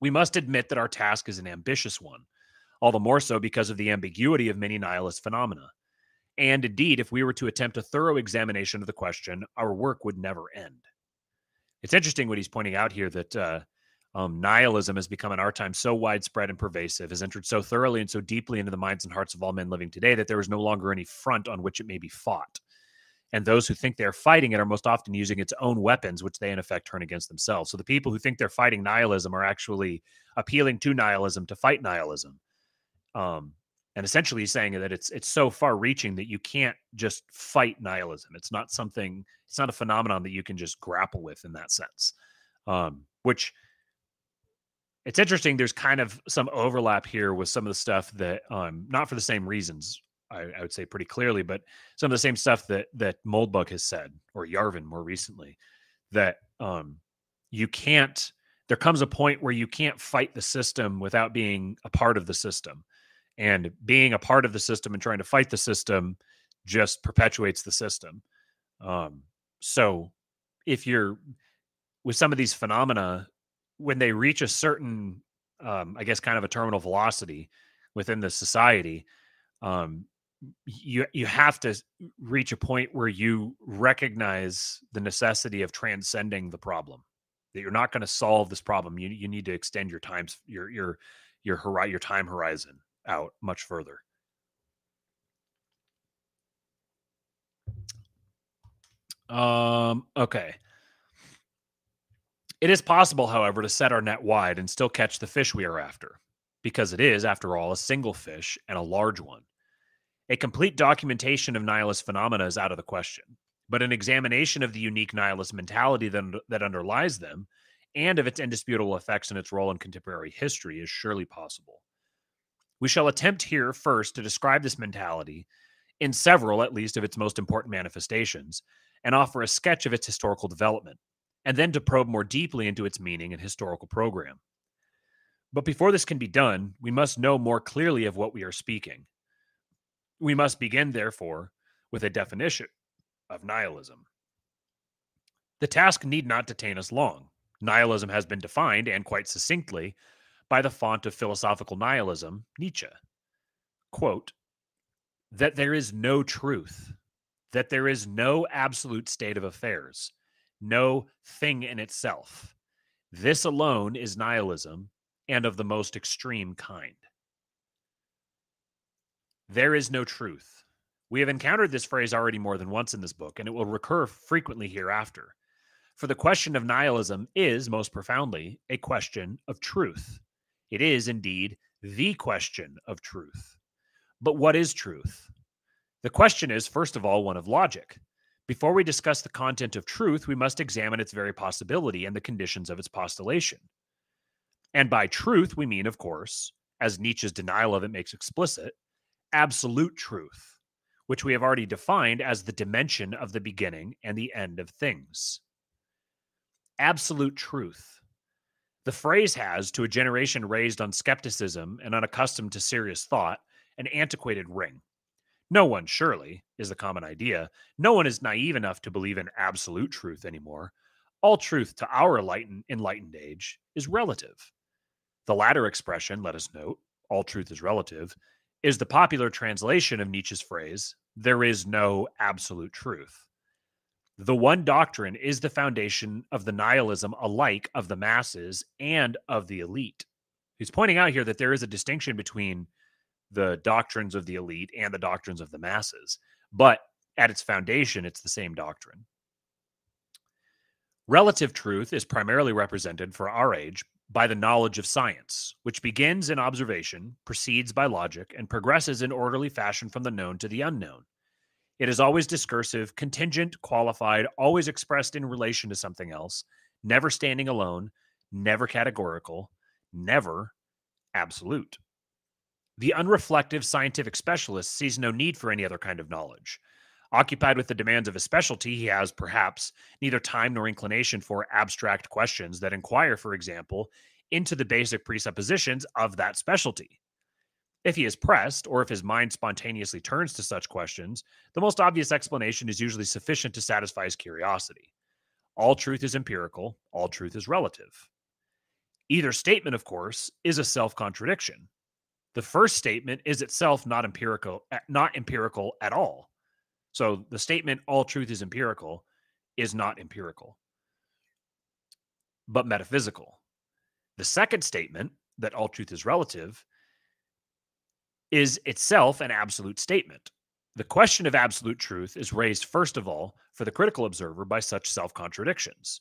We must admit that our task is an ambitious one, all the more so because of the ambiguity of many nihilist phenomena. And indeed, if we were to attempt a thorough examination of the question, our work would never end it's interesting what he's pointing out here that uh, um, nihilism has become in our time so widespread and pervasive, has entered so thoroughly and so deeply into the minds and hearts of all men living today that there is no longer any front on which it may be fought. And those who think they're fighting it are most often using its own weapons, which they in effect turn against themselves. So the people who think they're fighting nihilism are actually appealing to nihilism to fight nihilism. Um, and essentially saying that it's it's so far reaching that you can't just fight nihilism it's not something it's not a phenomenon that you can just grapple with in that sense um, which it's interesting there's kind of some overlap here with some of the stuff that um, not for the same reasons I, I, would say pretty clearly but some of the same stuff that that moldbug has said or yarvin more recently that um, you can't there comes a point where you can't fight the system without being a part of the system and being a part of the system and trying to fight the system just perpetuates the system um, so if you're with some of these phenomena when they reach a certain um, i guess kind of a terminal velocity within the society um, you you have to reach a point where you recognize the necessity of transcending the problem that you're not going to solve this problem you you need to extend your times your your your hori- your time horizon out much further. Um okay it is possible however to set our net wide and still catch the fish we are after because it is after all a single fish and a large one a complete documentation of nihilist phenomena is out of the question, but an examination of the unique nihilist mentality that, that underlies them and of its indisputable effects and its role in contemporary history is surely possible. We shall attempt here first to describe this mentality in several, at least, of its most important manifestations and offer a sketch of its historical development, and then to probe more deeply into its meaning and historical program. But before this can be done, we must know more clearly of what we are speaking. We must begin, therefore, with a definition of nihilism. The task need not detain us long. Nihilism has been defined, and quite succinctly, by the font of philosophical nihilism, Nietzsche. Quote, that there is no truth, that there is no absolute state of affairs, no thing in itself. This alone is nihilism, and of the most extreme kind. There is no truth. We have encountered this phrase already more than once in this book, and it will recur frequently hereafter. For the question of nihilism is, most profoundly, a question of truth. It is, indeed, the question of truth. But what is truth? The question is, first of all, one of logic. Before we discuss the content of truth, we must examine its very possibility and the conditions of its postulation. And by truth, we mean, of course, as Nietzsche's denial of it makes explicit, absolute truth, which we have already defined as the dimension of the beginning and the end of things. Absolute truth. The phrase has, to a generation raised on skepticism and unaccustomed to serious thought, an antiquated ring. No one, surely, is the common idea. No one is naive enough to believe in absolute truth anymore. All truth to our enlightened, enlightened age is relative. The latter expression, let us note, all truth is relative, is the popular translation of Nietzsche's phrase, there is no absolute truth. The one doctrine is the foundation of the nihilism alike of the masses and of the elite. He's pointing out here that there is a distinction between the doctrines of the elite and the doctrines of the masses, but at its foundation, it's the same doctrine. Relative truth is primarily represented for our age by the knowledge of science, which begins in observation, proceeds by logic, and progresses in orderly fashion from the known to the unknown. It is always discursive, contingent, qualified, always expressed in relation to something else, never standing alone, never categorical, never absolute. The unreflective scientific specialist sees no need for any other kind of knowledge. Occupied with the demands of his specialty, he has, perhaps, neither time nor inclination for abstract questions that inquire, for example, into the basic presuppositions of that specialty. If he is pressed, or if his mind spontaneously turns to such questions, the most obvious explanation is usually sufficient to satisfy his curiosity. All truth is empirical, all truth is relative. Either statement, of course, is a self contradiction. The first statement is itself not empirical, eh, not empirical at all. So the statement, all truth is empirical, is not empirical, but metaphysical. The second statement, that all truth is relative, is itself an absolute statement. The question of absolute truth is raised, first of all, for the critical observer by such self contradictions.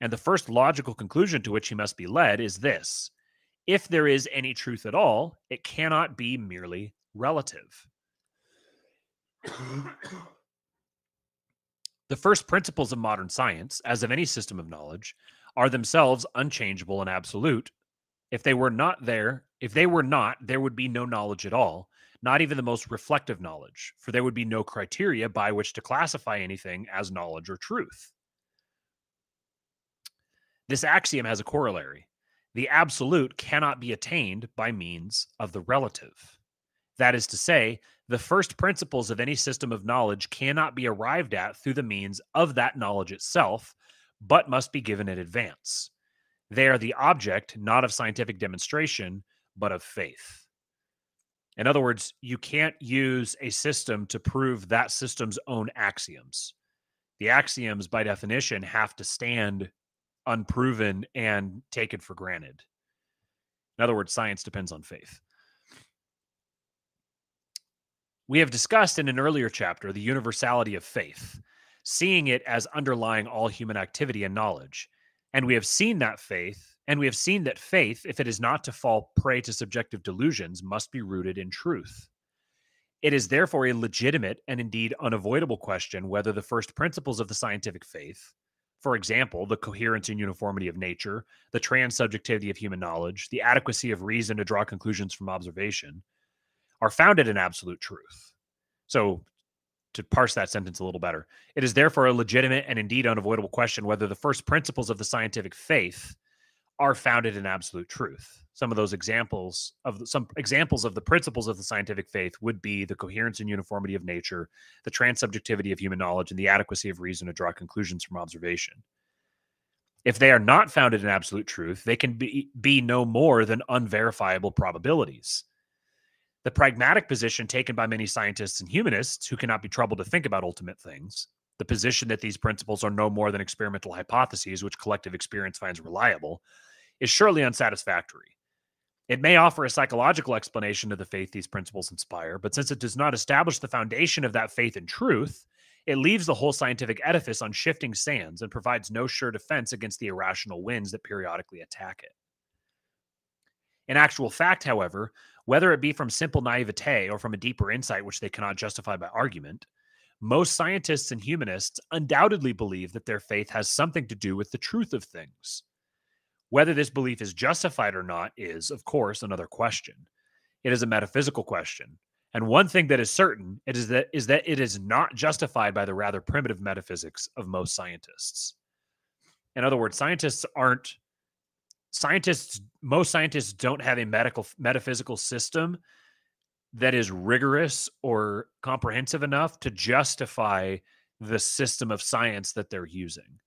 And the first logical conclusion to which he must be led is this if there is any truth at all, it cannot be merely relative. The first principles of modern science, as of any system of knowledge, are themselves unchangeable and absolute. If they were not there, if they were not, there would be no knowledge at all, not even the most reflective knowledge, for there would be no criteria by which to classify anything as knowledge or truth. This axiom has a corollary. The absolute cannot be attained by means of the relative. That is to say, the first principles of any system of knowledge cannot be arrived at through the means of that knowledge itself, but must be given in advance. They are the object not of scientific demonstration, but of faith. In other words, you can't use a system to prove that system's own axioms. The axioms, by definition, have to stand unproven and taken for granted. In other words, science depends on faith. We have discussed in an earlier chapter the universality of faith, seeing it as underlying all human activity and knowledge. And we have seen that faith, and we have seen that faith, if it is not to fall prey to subjective delusions, must be rooted in truth. It is therefore a legitimate and indeed unavoidable question whether the first principles of the scientific faith, for example, the coherence and uniformity of nature, the transsubjectivity of human knowledge, the adequacy of reason to draw conclusions from observation, are founded in absolute truth. So, to parse that sentence a little better, it is therefore a legitimate and indeed unavoidable question whether the first principles of the scientific faith are founded in absolute truth. Some of those examples of the, some examples of the principles of the scientific faith would be the coherence and uniformity of nature, the transsubjectivity of human knowledge, and the adequacy of reason to draw conclusions from observation. If they are not founded in absolute truth, they can be, be no more than unverifiable probabilities. The pragmatic position taken by many scientists and humanists who cannot be troubled to think about ultimate things, the position that these principles are no more than experimental hypotheses which collective experience finds reliable, is surely unsatisfactory. It may offer a psychological explanation of the faith these principles inspire, but since it does not establish the foundation of that faith in truth, it leaves the whole scientific edifice on shifting sands and provides no sure defense against the irrational winds that periodically attack it. In actual fact, however, whether it be from simple naivete or from a deeper insight which they cannot justify by argument, most scientists and humanists undoubtedly believe that their faith has something to do with the truth of things. Whether this belief is justified or not is, of course, another question. It is a metaphysical question. And one thing that is certain it is that is that it is not justified by the rather primitive metaphysics of most scientists. In other words, scientists aren't scientists most scientists don't have a medical metaphysical system that is rigorous or comprehensive enough to justify the system of science that they're using.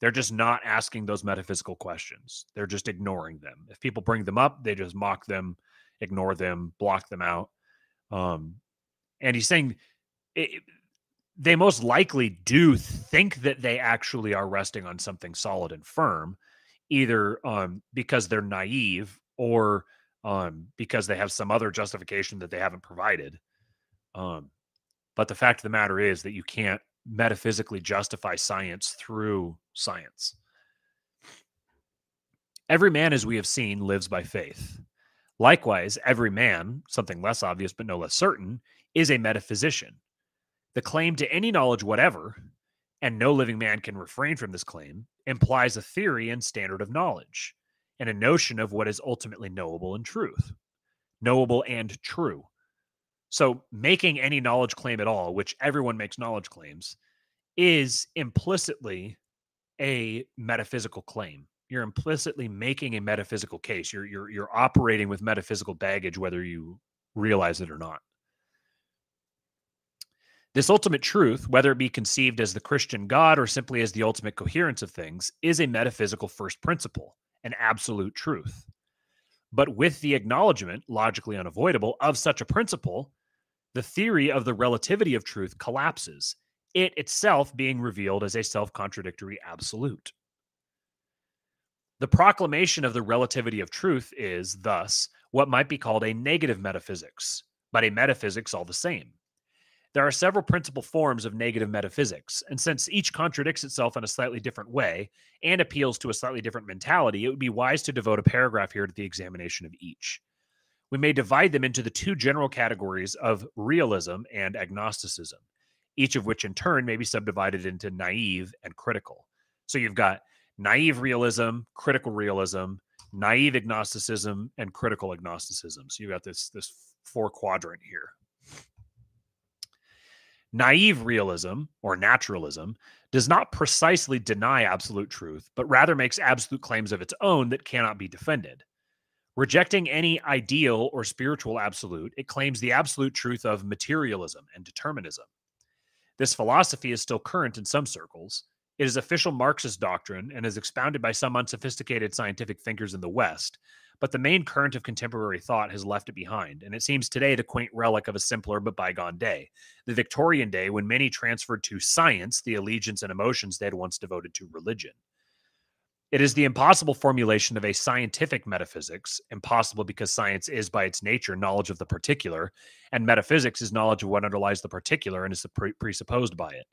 They're just not asking those metaphysical questions. They're just ignoring them. If people bring them up they just mock them ignore them block them out. Um and he's saying it, they most likely do think that they actually are resting on something solid and firm either um, because they're naive or um, because they have some other justification that they haven't provided. Um, but the fact of the matter is that you can't metaphysically justify science through science. Every man, as we have seen, lives by faith. Likewise, every man, something less obvious but no less certain, is a metaphysician. The claim to any knowledge whatever, and no living man can refrain from this claim, implies a theory and standard of knowledge and a notion of what is ultimately knowable and truth, knowable and true. So, making any knowledge claim at all, which everyone makes knowledge claims, is implicitly a metaphysical claim. You're implicitly making a metaphysical case. You're you're you're operating with metaphysical baggage, whether you realize it or not. This ultimate truth, whether it be conceived as the Christian God or simply as the ultimate coherence of things, is a metaphysical first principle, an absolute truth. But with the acknowledgement, logically unavoidable, of such a principle, the theory of the relativity of truth collapses, it itself being revealed as a self contradictory absolute. The proclamation of the relativity of truth is, thus, what might be called a negative metaphysics, but a metaphysics all the same. There are several principal forms of negative metaphysics, and since each contradicts itself in a slightly different way and appeals to a slightly different mentality, it would be wise to devote a paragraph here to the examination of each. We may divide them into the two general categories of realism and agnosticism, each of which in turn may be subdivided into naive and critical. So you've got naive realism, critical realism, naive agnosticism, and critical agnosticism. So you've got this this four quadrant here. Naive realism or naturalism does not precisely deny absolute truth, but rather makes absolute claims of its own that cannot be defended. Rejecting any ideal or spiritual absolute, it claims the absolute truth of materialism and determinism. This philosophy is still current in some circles. It is official Marxist doctrine and is expounded by some unsophisticated scientific thinkers in the West, but the main current of contemporary thought has left it behind, and it seems today the quaint relic of a simpler but bygone day, the Victorian day when many transferred to science the allegiance and emotions they had once devoted to religion. It is the impossible formulation of a scientific metaphysics, impossible because science is by its nature knowledge of the particular, and metaphysics is knowledge of what underlies the particular and is pre- presupposed by it.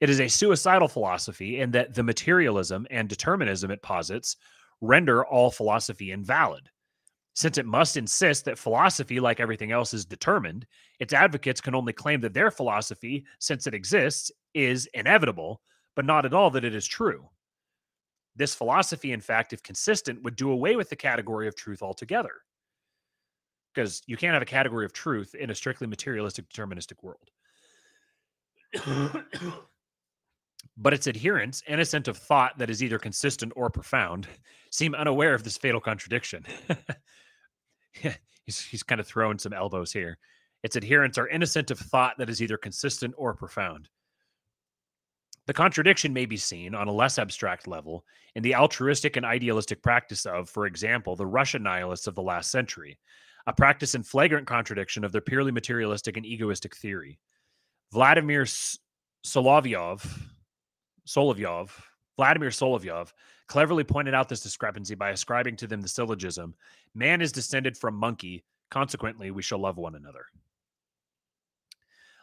It is a suicidal philosophy in that the materialism and determinism it posits render all philosophy invalid. Since it must insist that philosophy, like everything else, is determined, its advocates can only claim that their philosophy, since it exists, is inevitable, but not at all that it is true. This philosophy, in fact, if consistent, would do away with the category of truth altogether. Because you can't have a category of truth in a strictly materialistic, deterministic world. but its adherents, innocent of thought that is either consistent or profound, seem unaware of this fatal contradiction. he's, he's kind of throwing some elbows here. Its adherents are innocent of thought that is either consistent or profound. The contradiction may be seen on a less abstract level in the altruistic and idealistic practice of, for example, the Russian nihilists of the last century, a practice in flagrant contradiction of their purely materialistic and egoistic theory. Vladimir Solovyov, Solovyov, Vladimir Solovyov, cleverly pointed out this discrepancy by ascribing to them the syllogism man is descended from monkey, consequently, we shall love one another.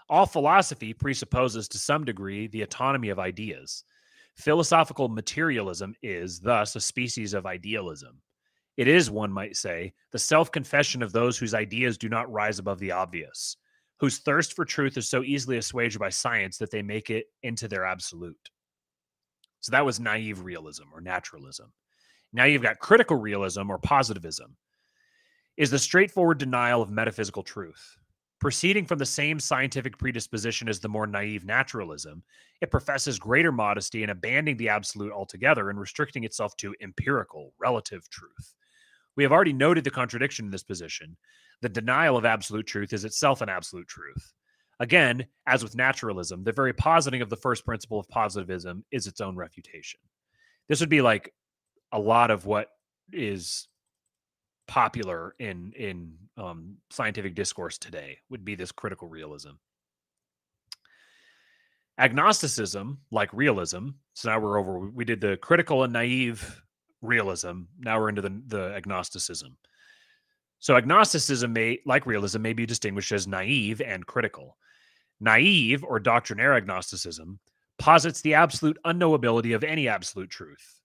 All philosophy presupposes to some degree the autonomy of ideas. Philosophical materialism is, thus, a species of idealism. It is, one might say, the self confession of those whose ideas do not rise above the obvious, whose thirst for truth is so easily assuaged by science that they make it into their absolute. So that was naive realism or naturalism. Now you've got critical realism or positivism, is the straightforward denial of metaphysical truth. Proceeding from the same scientific predisposition as the more naive naturalism, it professes greater modesty in abandoning the absolute altogether and restricting itself to empirical, relative truth. We have already noted the contradiction in this position. The denial of absolute truth is itself an absolute truth. Again, as with naturalism, the very positing of the first principle of positivism is its own refutation. This would be like a lot of what is popular in in um, scientific discourse today would be this critical realism. Agnosticism, like realism, so now we're over. We did the critical and naive realism. Now we're into the, the agnosticism. So agnosticism may, like realism, may be distinguished as naive and critical. Naive or doctrinaire agnosticism posits the absolute unknowability of any absolute truth.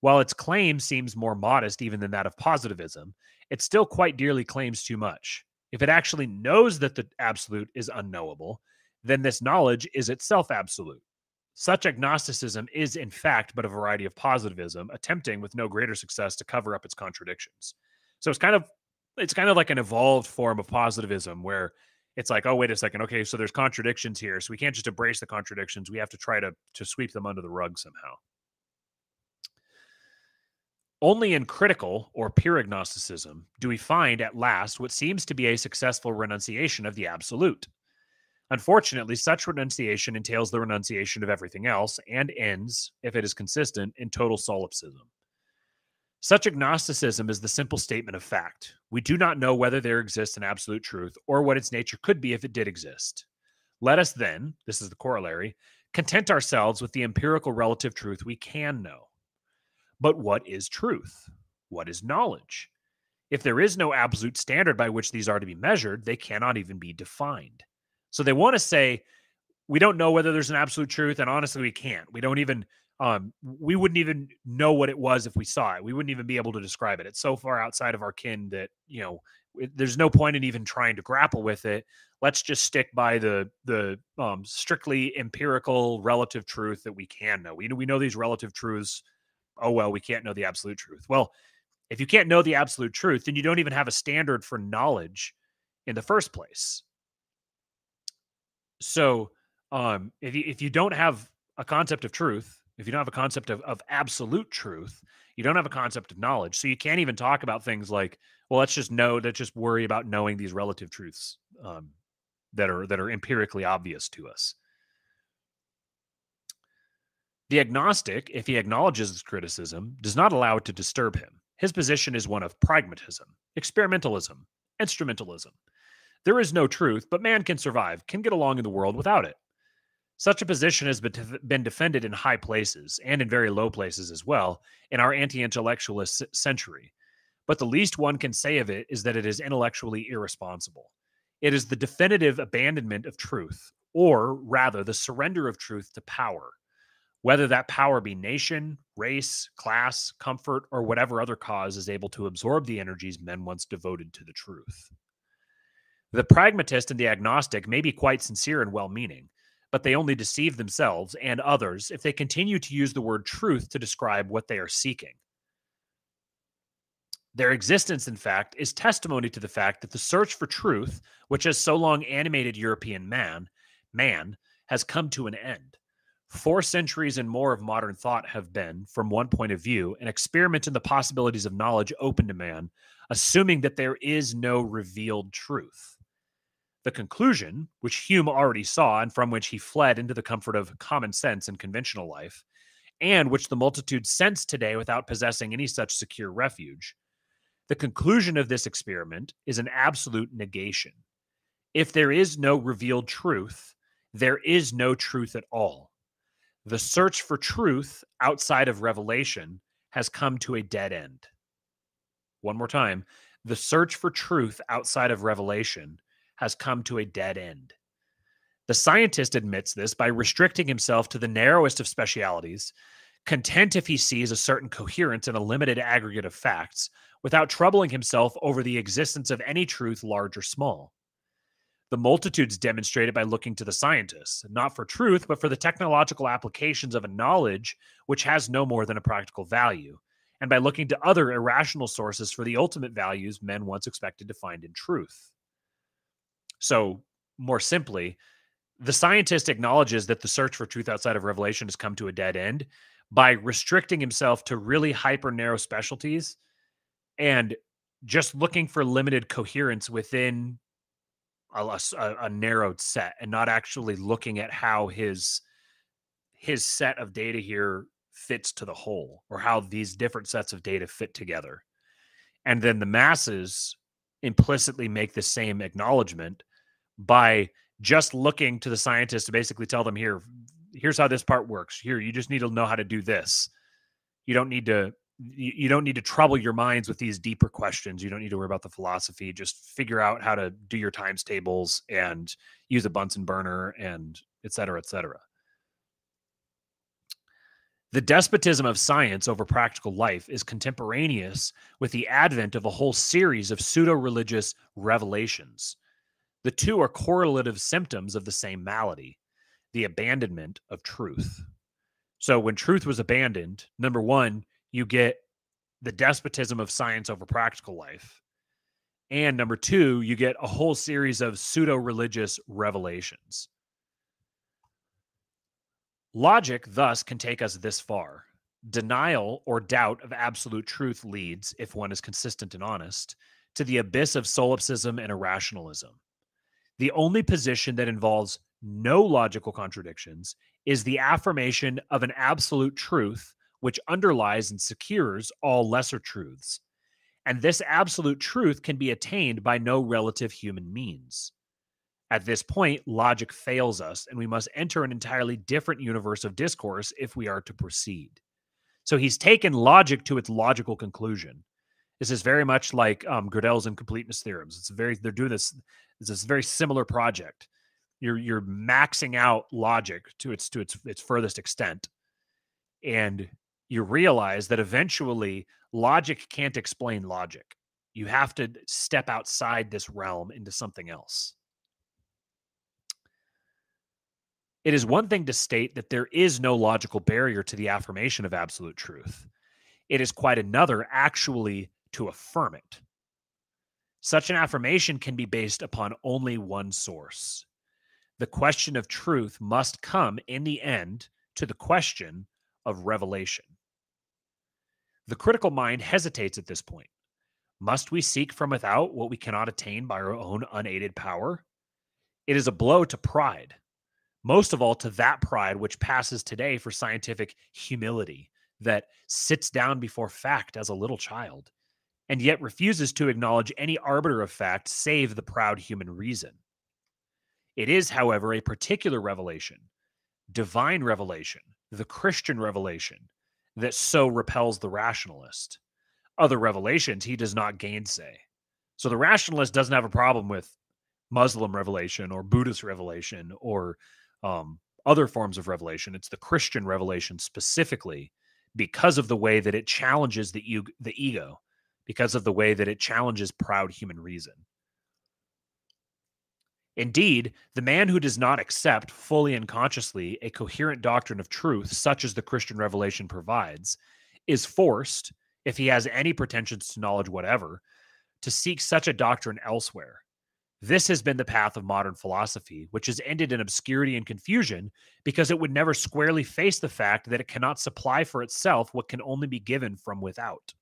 While its claim seems more modest even than that of positivism, it still quite dearly claims too much. If it actually knows that the absolute is unknowable, then this knowledge is itself absolute. Such agnosticism is, in fact, but a variety of positivism, attempting with no greater success to cover up its contradictions. So it's kind of it's kind of like an evolved form of positivism where it's like, oh, wait a second. Okay, so there's contradictions here. So we can't just embrace the contradictions. We have to try to to sweep them under the rug somehow. Only in critical or pure agnosticism do we find at last what seems to be a successful renunciation of the absolute. Unfortunately, such renunciation entails the renunciation of everything else and ends, if it is consistent, in total solipsism. Such agnosticism is the simple statement of fact. We do not know whether there exists an absolute truth or what its nature could be if it did exist. Let us then, this is the corollary, content ourselves with the empirical relative truth we can know. But what is truth? What is knowledge? If there is no absolute standard by which these are to be measured, they cannot even be defined. So they want to say, we don't know whether there's an absolute truth, and honestly, we can't. We don't even um, we wouldn't even know what it was if we saw it. We wouldn't even be able to describe it. It's so far outside of our kin that you know it, there's no point in even trying to grapple with it. Let's just stick by the the um, strictly empirical relative truth that we can know. We we know these relative truths. Oh well, we can't know the absolute truth. Well, if you can't know the absolute truth, then you don't even have a standard for knowledge in the first place. So, um, if you, if you don't have a concept of truth, if you don't have a concept of, of absolute truth, you don't have a concept of knowledge. So you can't even talk about things like, well, let's just know, let's just worry about knowing these relative truths um, that are that are empirically obvious to us. The agnostic, if he acknowledges his criticism, does not allow it to disturb him. His position is one of pragmatism, experimentalism, instrumentalism. There is no truth, but man can survive, can get along in the world without it. Such a position has been defended in high places and in very low places as well in our anti intellectualist century. But the least one can say of it is that it is intellectually irresponsible. It is the definitive abandonment of truth, or rather, the surrender of truth to power, whether that power be nation, race, class, comfort, or whatever other cause is able to absorb the energies men once devoted to the truth. The pragmatist and the agnostic may be quite sincere and well meaning, but they only deceive themselves and others if they continue to use the word truth to describe what they are seeking. Their existence, in fact, is testimony to the fact that the search for truth, which has so long animated European man, man, has come to an end. Four centuries and more of modern thought have been, from one point of view, an experiment in the possibilities of knowledge open to man, assuming that there is no revealed truth. The conclusion, which Hume already saw and from which he fled into the comfort of common sense and conventional life, and which the multitude sense today without possessing any such secure refuge, the conclusion of this experiment is an absolute negation. If there is no revealed truth, there is no truth at all. The search for truth outside of revelation has come to a dead end. One more time the search for truth outside of revelation has come to a dead end. The scientist admits this by restricting himself to the narrowest of specialities, content if he sees a certain coherence in a limited aggregate of facts, without troubling himself over the existence of any truth, large or small. The multitudes demonstrated by looking to the scientists, not for truth, but for the technological applications of a knowledge which has no more than a practical value, and by looking to other irrational sources for the ultimate values men once expected to find in truth. So, more simply, the scientist acknowledges that the search for truth outside of revelation has come to a dead end by restricting himself to really hyper narrow specialties and just looking for limited coherence within a, a, a, narrowed set and not actually looking at how his his set of data here fits to the whole or how these different sets of data fit together. And then the masses implicitly make the same acknowledgement by just looking to the scientists to basically tell them here here's how this part works. Here you just need to know how to do this. You don't need to you don't need to trouble your minds with these deeper questions. You don't need to worry about the philosophy. Just figure out how to do your times tables and use a bunsen burner and et cetera et cetera. The despotism of science over practical life is contemporaneous with the advent of a whole series of pseudo religious revelations the two are correlative symptoms of the same malady the abandonment of truth. So, when truth was abandoned, number one, you get the despotism of science over practical life. And number two, you get a whole series of pseudo religious revelations. Logic, thus, can take us this far. Denial or doubt of absolute truth leads, if one is consistent and honest, to the abyss of solipsism and irrationalism. The only position that involves no logical contradictions is the affirmation of an absolute truth which underlies and secures all lesser truths. And this absolute truth can be attained by no relative human means. At this point, logic fails us, and we must enter an entirely different universe of discourse if we are to proceed. So he's taken logic to its logical conclusion. This is very much like um, Gödel's incompleteness theorems. It's very they're doing this. It's this very similar project. You're you're maxing out logic to its to its its furthest extent, and you realize that eventually logic can't explain logic. You have to step outside this realm into something else. It is one thing to state that there is no logical barrier to the affirmation of absolute truth. It is quite another actually to affirm it. Such an affirmation can be based upon only one source. The question of truth must come in the end to the question of revelation. The critical mind hesitates at this point. Must we seek from without what we cannot attain by our own unaided power? It is a blow to pride, most of all to that pride which passes today for scientific humility, that sits down before fact as a little child, and yet refuses to acknowledge any arbiter of fact save the proud human reason. It is, however, a particular revelation, divine revelation, the Christian revelation, that so repels the rationalist. Other revelations he does not gainsay. So the rationalist doesn't have a problem with Muslim revelation or Buddhist revelation or um, other forms of revelation. It's the Christian revelation specifically because of the way that it challenges the, the ego, because of the way that it challenges proud human reason. Indeed, the man who does not accept fully and consciously a coherent doctrine of truth, such as the Christian revelation provides, is forced, if he has any pretensions to knowledge whatever, to seek such a doctrine elsewhere. This has been the path of modern philosophy, which has ended in obscurity and confusion because it would never squarely face the fact that it cannot supply for itself what can only be given from without.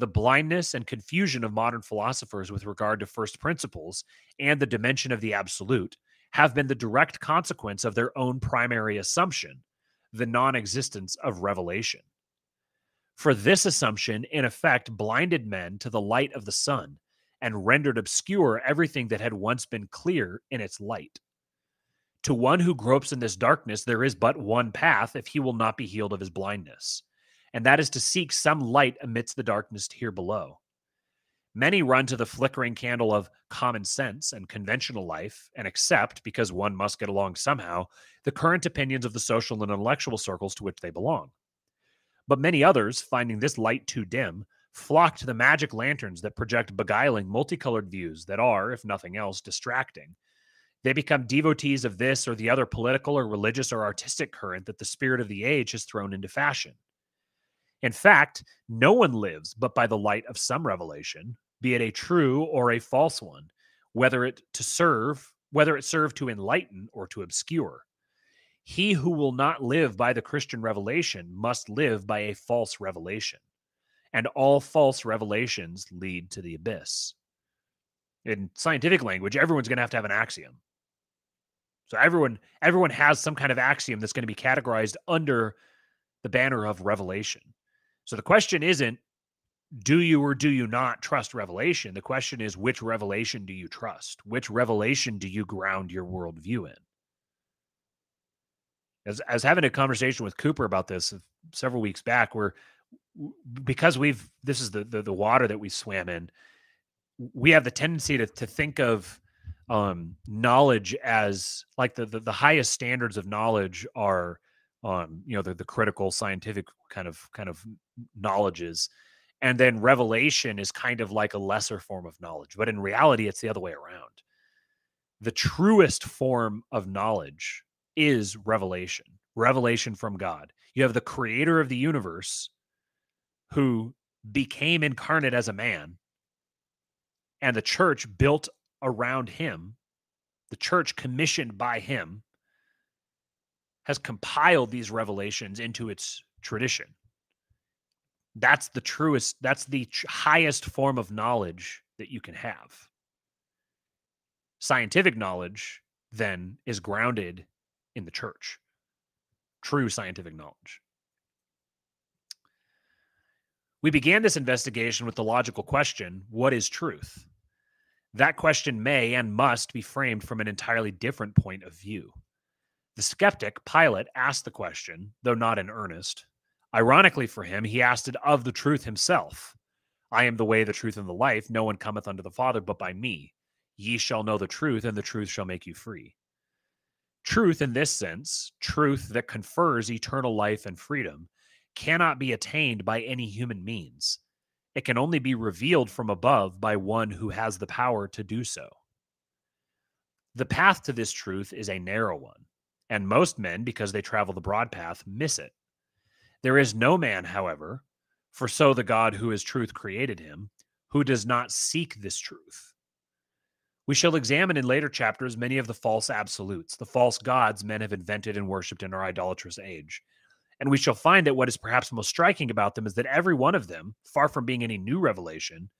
The blindness and confusion of modern philosophers with regard to first principles and the dimension of the absolute have been the direct consequence of their own primary assumption, the non existence of revelation. For this assumption, in effect, blinded men to the light of the sun and rendered obscure everything that had once been clear in its light. To one who gropes in this darkness, there is but one path if he will not be healed of his blindness and that is to seek some light amidst the darkness here below. Many run to the flickering candle of common sense and conventional life and accept, because one must get along somehow, the current opinions of the social and intellectual circles to which they belong. But many others, finding this light too dim, flock to the magic lanterns that project beguiling, multicolored views that are, if nothing else, distracting. They become devotees of this or the other political or religious or artistic current that the spirit of the age has thrown into fashion. In fact, no one lives but by the light of some revelation, be it a true or a false one, whether it to serve, whether it serve to enlighten or to obscure. He who will not live by the Christian revelation must live by a false revelation. And all false revelations lead to the abyss. In scientific language, everyone's going to have to have an axiom. So everyone everyone has some kind of axiom that's going to be categorized under the banner of revelation. So the question isn't, do you or do you not trust revelation? The question is, which revelation do you trust? Which revelation do you ground your worldview in? As, as having a conversation with Cooper about this several weeks back, where because we've this is the, the the water that we swam in, we have the tendency to to think of um, knowledge as like the, the the highest standards of knowledge are um, you know the, the critical scientific kind of kind of knowledges and then revelation is kind of like a lesser form of knowledge but in reality it's the other way around. The truest form of knowledge is revelation revelation from god. You have the creator of the universe who became incarnate as a man and the church built around him the church commissioned by him has compiled these revelations into its tradition. That's the truest, that's the highest form of knowledge that you can have. Scientific knowledge then is grounded in the church. True scientific knowledge. We began this investigation with the logical question what is truth? That question may and must be framed from an entirely different point of view. The skeptic, Pilate, asked the question, though not in earnest. Ironically for him, he asked it of the truth himself. I am the way, the truth, and the life. No one cometh unto the Father but by me. Ye shall know the truth, and the truth shall make you free. Truth, in this sense, truth that confers eternal life and freedom, cannot be attained by any human means. It can only be revealed from above by one who has the power to do so. The path to this truth is a narrow one and most men, because they travel the broad path, miss it. There is no man, however, for so the God who is truth created him, who does not seek this truth. We shall examine in later chapters many of the false absolutes, the false gods men have invented and worshipped in our idolatrous age. And we shall find that what is perhaps most striking about them is that every one of them, far from being any new revelation,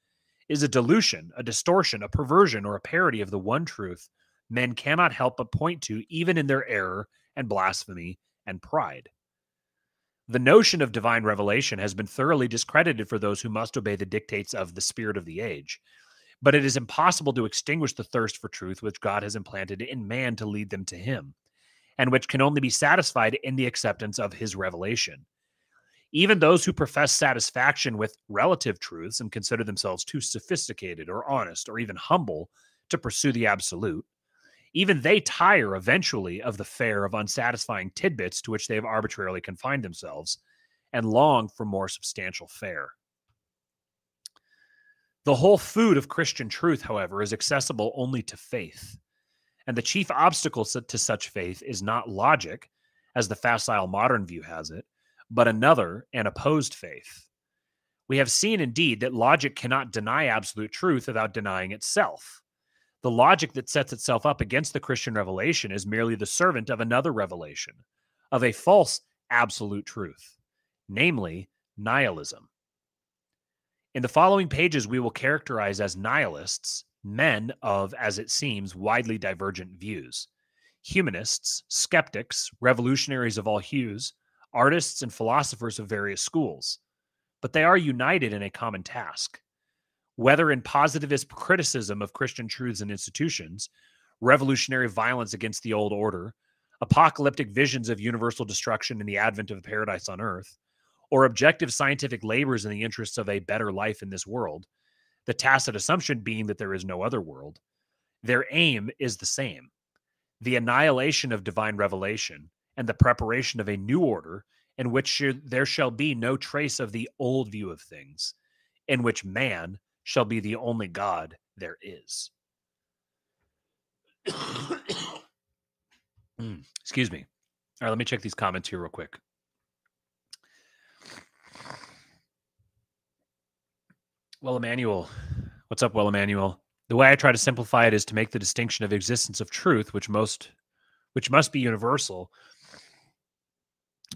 is a dilution, a distortion, a perversion, or a parody of the one truth men cannot help but point to, even in their error and blasphemy and pride. The notion of divine revelation has been thoroughly discredited for those who must obey the dictates of the spirit of the age. But it is impossible to extinguish the thirst for truth which God has implanted in man to lead them to Him, and which can only be satisfied in the acceptance of His revelation. Even those who profess satisfaction with relative truths and consider themselves too sophisticated or honest or even humble to pursue the absolute, even they tire eventually of the fare of unsatisfying tidbits to which they have arbitrarily confined themselves and long for more substantial fare. The whole food of Christian truth, however, is accessible only to faith. And the chief obstacle to such faith is not logic, as the facile modern view has it, but another and opposed faith. We have seen indeed that logic cannot deny absolute truth without denying itself. The logic that sets itself up against the Christian revelation is merely the servant of another revelation, of a false absolute truth, namely nihilism. In the following pages, we will characterize as nihilists men of, as it seems, widely divergent views humanists, skeptics, revolutionaries of all hues, artists, and philosophers of various schools. But they are united in a common task whether in positivist criticism of Christian truths and institutions, revolutionary violence against the old order, apocalyptic visions of universal destruction and the advent of paradise on earth, or objective scientific labors in the interests of a better life in this world, the tacit assumption being that there is no other world, their aim is the same. The annihilation of divine revelation and the preparation of a new order in which there shall be no trace of the old view of things, in which man, shall be the only God there is. mm, excuse me. All right, let me check these comments here real quick. Well, Emmanuel, what's up, Well, Emmanuel? The way I try to simplify it is to make the distinction of existence of truth, which most, which must be universal,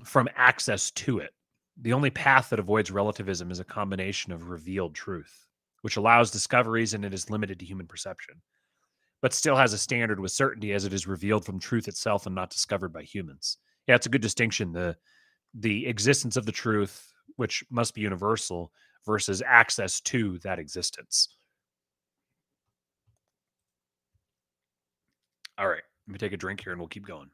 from access to it. The only path that avoids relativism is a combination of revealed truth which allows discoveries and it is limited to human perception, but still has a standard with certainty as it is revealed from truth itself and not discovered by humans. Yeah, it's a good distinction. The the existence of the truth, which must be universal, versus access to that existence. All right, let me take a drink here and we'll keep going.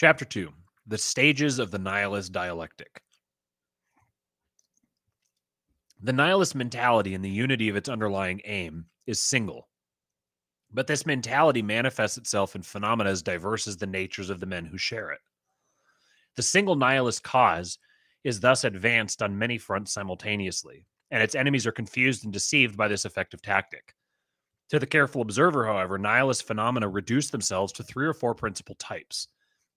Chapter 2 The Stages of the Nihilist Dialectic. The nihilist mentality and the unity of its underlying aim is single. But this mentality manifests itself in phenomena as diverse as the natures of the men who share it. The single nihilist cause is thus advanced on many fronts simultaneously, and its enemies are confused and deceived by this effective tactic. To the careful observer, however, nihilist phenomena reduce themselves to three or four principal types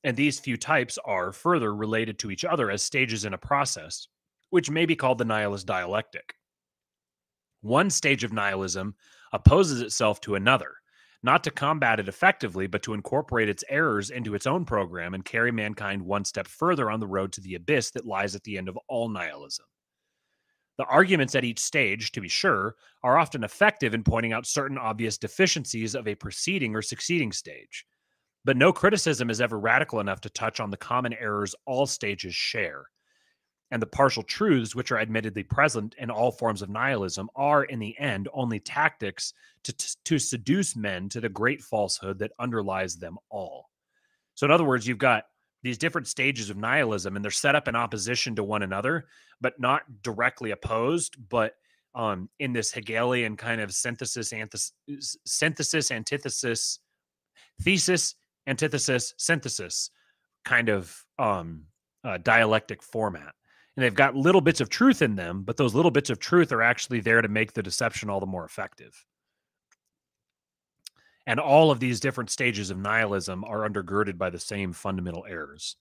and these few types are further related to each other as stages in a process, which may be called the nihilist dialectic. One stage of nihilism opposes itself to another, not to combat it effectively, but to incorporate its errors into its own program and carry mankind one step further on the road to the abyss that lies at the end of all nihilism. The arguments at each stage, to be sure, are often effective in pointing out certain obvious deficiencies of a preceding or succeeding stage but no criticism is ever radical enough to touch on the common errors all stages share. And the partial truths, which are admittedly present in all forms of nihilism, are in the end only tactics to, to seduce men to the great falsehood that underlies them all. So, in other words, you've got these different stages of nihilism, and they're set up in opposition to one another, but not directly opposed, but um, in this Hegelian kind of synthesis, antithesis, synthesis, antithesis, thesis, antithesis, synthesis kind of um, uh, dialectic format. And they've got little bits of truth in them, but those little bits of truth are actually there to make the deception all the more effective. And all of these different stages of nihilism are undergirded by the same fundamental errors.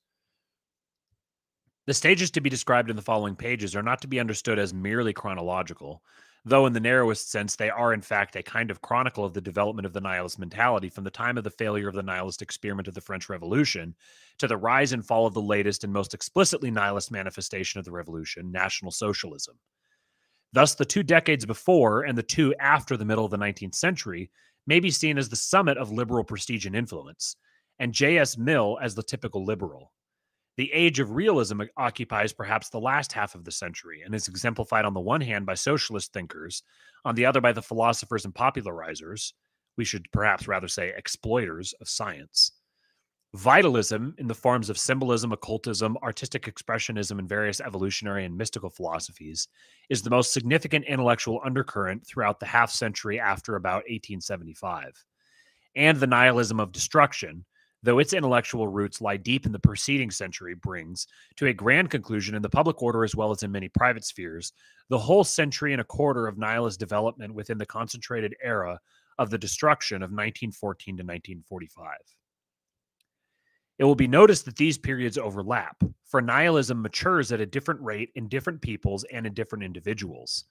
The stages to be described in the following pages are not to be understood as merely chronological, though in the narrowest sense they are in fact a kind of chronicle of the development of the nihilist mentality from the time of the failure of the nihilist experiment of the French Revolution to the rise and fall of the latest and most explicitly nihilist manifestation of the revolution, National Socialism. Thus, the two decades before and the two after the middle of the 19th century may be seen as the summit of liberal prestige and influence, and J.S. Mill as the typical liberal. The age of realism occupies perhaps the last half of the century and is exemplified on the one hand by socialist thinkers, on the other by the philosophers and popularizers, we should perhaps rather say exploiters of science. Vitalism, in the forms of symbolism, occultism, artistic expressionism, and various evolutionary and mystical philosophies, is the most significant intellectual undercurrent throughout the half century after about 1875. And the nihilism of destruction, though its intellectual roots lie deep in the preceding century, brings to a grand conclusion in the public order as well as in many private spheres the whole century and a quarter of nihilist development within the concentrated era of the destruction of 1914 to 1945. It will be noticed that these periods overlap, for nihilism matures at a different rate in different peoples and in different individuals.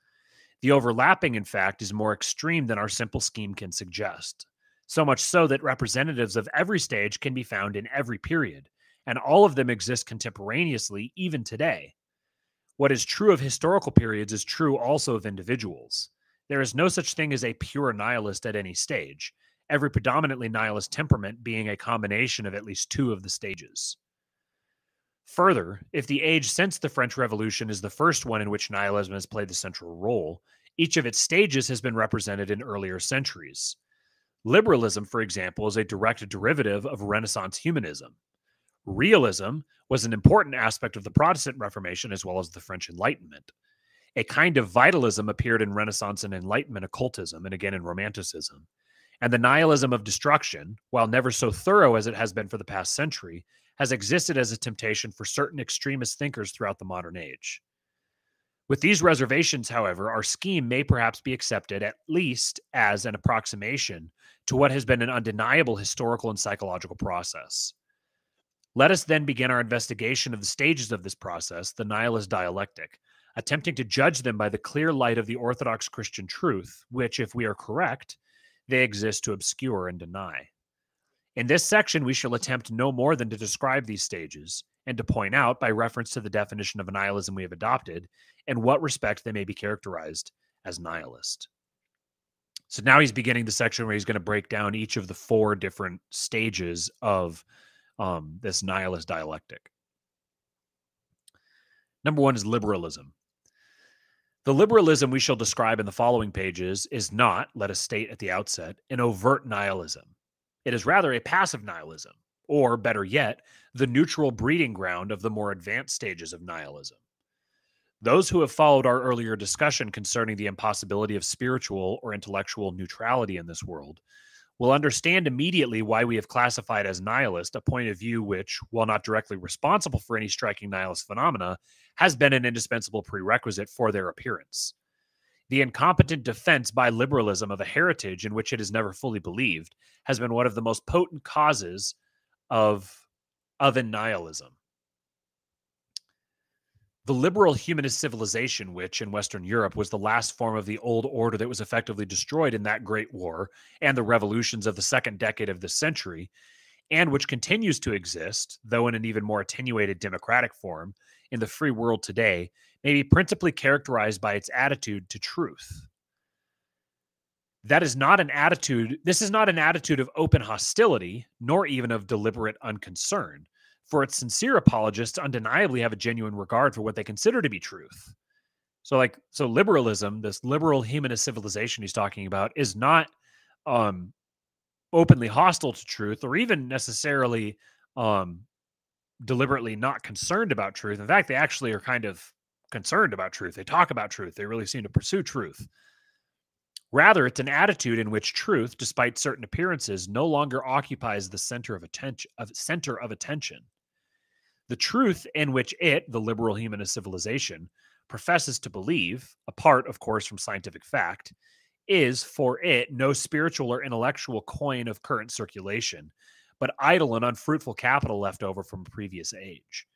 The overlapping, in fact, is more extreme than our simple scheme can suggest so much so that representatives of every stage can be found in every period, and all of them exist contemporaneously even today. What is true of historical periods is true also of individuals. There is no such thing as a pure nihilist at any stage, every predominantly nihilist temperament being a combination of at least two of the stages. Further, if the age since the French Revolution is the first one in which nihilism has played the central role, each of its stages has been represented in earlier centuries. Liberalism, for example, is a direct derivative of Renaissance humanism. Realism was an important aspect of the Protestant Reformation as well as the French Enlightenment. A kind of vitalism appeared in Renaissance and Enlightenment occultism and again in Romanticism. And the nihilism of destruction, while never so thorough as it has been for the past century, has existed as a temptation for certain extremist thinkers throughout the modern age. With these reservations, however, our scheme may perhaps be accepted at least as an approximation to what has been an undeniable historical and psychological process. Let us then begin our investigation of the stages of this process, the nihilist dialectic, attempting to judge them by the clear light of the Orthodox Christian truth, which, if we are correct, they exist to obscure and deny. In this section, we shall attempt no more than to describe these stages and to point out, by reference to the definition of nihilism we have adopted, in what respect they may be characterized as nihilist. So now he's beginning the section where he's going to break down each of the four different stages of um, this nihilist dialectic. Number one is liberalism. The liberalism we shall describe in the following pages is not, let us state at the outset, an overt nihilism. It is rather a passive nihilism, or better yet, the neutral breeding ground of the more advanced stages of nihilism. Those who have followed our earlier discussion concerning the impossibility of spiritual or intellectual neutrality in this world will understand immediately why we have classified as nihilist a point of view which, while not directly responsible for any striking nihilist phenomena, has been an indispensable prerequisite for their appearance. The incompetent defense by liberalism of a heritage in which it is never fully believed has been one of the most potent causes of oven nihilism. The liberal humanist civilization, which in Western Europe was the last form of the old order that was effectively destroyed in that Great War and the revolutions of the second decade of this century, and which continues to exist, though in an even more attenuated democratic form, in the free world today, may be principally characterized by its attitude to truth that is not an attitude this is not an attitude of open hostility nor even of deliberate unconcern for its sincere apologists undeniably have a genuine regard for what they consider to be truth. So like so liberalism this liberal humanist civilization he's talking about is not um openly hostile to truth or even necessarily um deliberately not concerned about truth. In fact they actually are kind of concerned about truth. They talk about truth. They really seem to pursue truth. Rather, it's an attitude in which truth, despite certain appearances, no longer occupies the center of attention of center of attention. The truth in which it, the liberal humanist civilization, professes to believe, apart, of course, from scientific fact, is for it no spiritual or intellectual coin of current circulation, but idle and unfruitful capital left over from a previous age.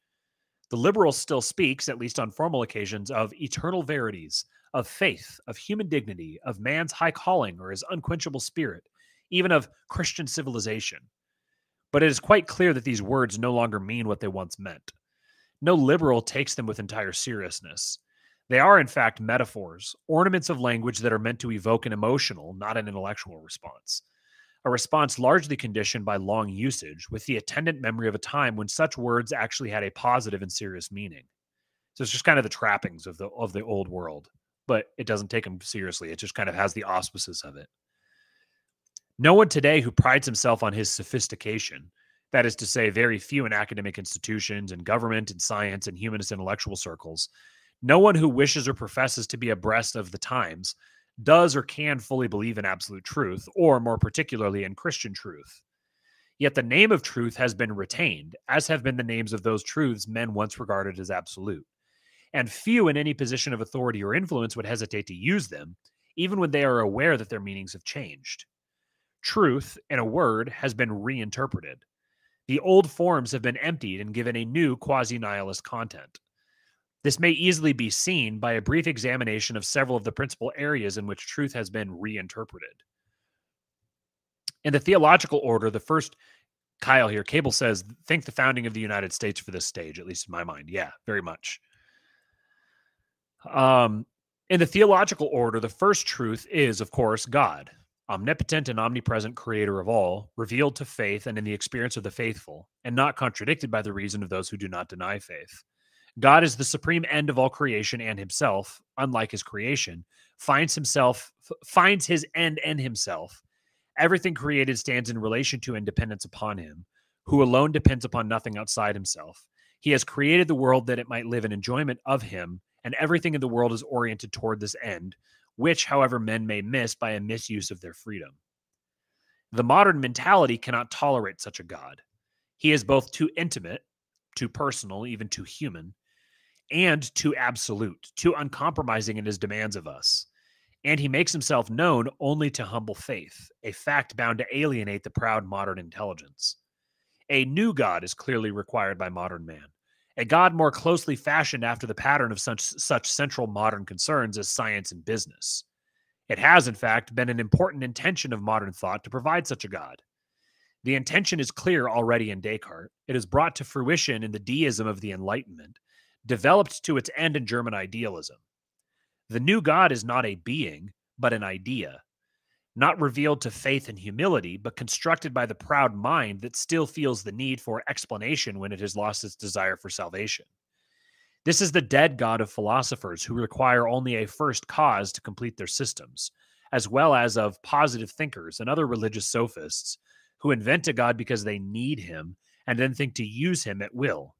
The liberal still speaks, at least on formal occasions, of eternal verities, of faith, of human dignity, of man's high calling or his unquenchable spirit, even of Christian civilization. But it is quite clear that these words no longer mean what they once meant. No liberal takes them with entire seriousness. They are, in fact, metaphors, ornaments of language that are meant to evoke an emotional, not an intellectual response. A response largely conditioned by long usage, with the attendant memory of a time when such words actually had a positive and serious meaning. So it's just kind of the trappings of the of the old world, but it doesn't take them seriously. It just kind of has the auspices of it. No one today who prides himself on his sophistication, that is to say, very few in academic institutions and government and science and humanist intellectual circles, no one who wishes or professes to be abreast of the times does or can fully believe in absolute truth, or more particularly in Christian truth. Yet the name of truth has been retained, as have been the names of those truths men once regarded as absolute. And few in any position of authority or influence would hesitate to use them, even when they are aware that their meanings have changed. Truth, in a word, has been reinterpreted. The old forms have been emptied and given a new quasi nihilist content. This may easily be seen by a brief examination of several of the principal areas in which truth has been reinterpreted. In the theological order, the first, Kyle here, Cable says, think the founding of the United States for this stage, at least in my mind. Yeah, very much. Um, in the theological order, the first truth is, of course, God, omnipotent and omnipresent creator of all, revealed to faith and in the experience of the faithful, and not contradicted by the reason of those who do not deny faith. God is the supreme end of all creation and himself, unlike his creation, finds himself finds his end in himself. Everything created stands in relation to and dependence upon him, who alone depends upon nothing outside himself. He has created the world that it might live in enjoyment of him, and everything in the world is oriented toward this end, which, however, men may miss by a misuse of their freedom. The modern mentality cannot tolerate such a God. He is both too intimate, too personal, even too human, and too absolute, too uncompromising in his demands of us. And he makes himself known only to humble faith, a fact bound to alienate the proud modern intelligence. A new God is clearly required by modern man, a God more closely fashioned after the pattern of such, such central modern concerns as science and business. It has, in fact, been an important intention of modern thought to provide such a God. The intention is clear already in Descartes. It is brought to fruition in the deism of the Enlightenment, developed to its end in German idealism. The new God is not a being, but an idea, not revealed to faith and humility, but constructed by the proud mind that still feels the need for explanation when it has lost its desire for salvation. This is the dead God of philosophers who require only a first cause to complete their systems, as well as of positive thinkers and other religious sophists who invent a God because they need him and then think to use him at will,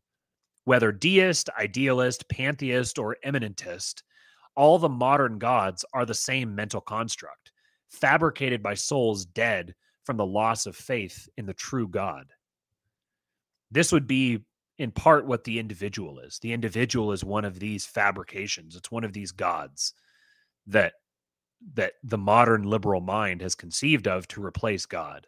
whether deist, idealist, pantheist, or immanentist, all the modern gods are the same mental construct, fabricated by souls dead from the loss of faith in the true God. This would be, in part, what the individual is. The individual is one of these fabrications, it's one of these gods that that the modern liberal mind has conceived of to replace God.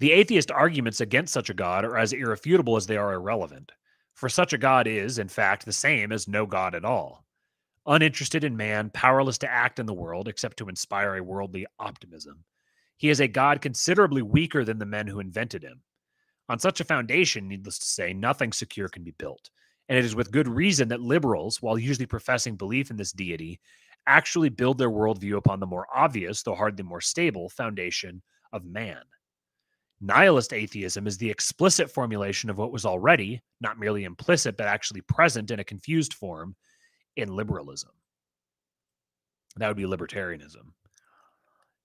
The atheist arguments against such a God are as irrefutable as they are irrelevant, for such a God is, in fact, the same as no God at all. Uninterested in man, powerless to act in the world except to inspire a worldly optimism. He is a God considerably weaker than the men who invented him. On such a foundation, needless to say, nothing secure can be built. And it is with good reason that liberals, while usually professing belief in this deity, actually build their worldview upon the more obvious, though hardly more stable, foundation of man. Nihilist atheism is the explicit formulation of what was already, not merely implicit, but actually present in a confused form in liberalism. That would be libertarianism.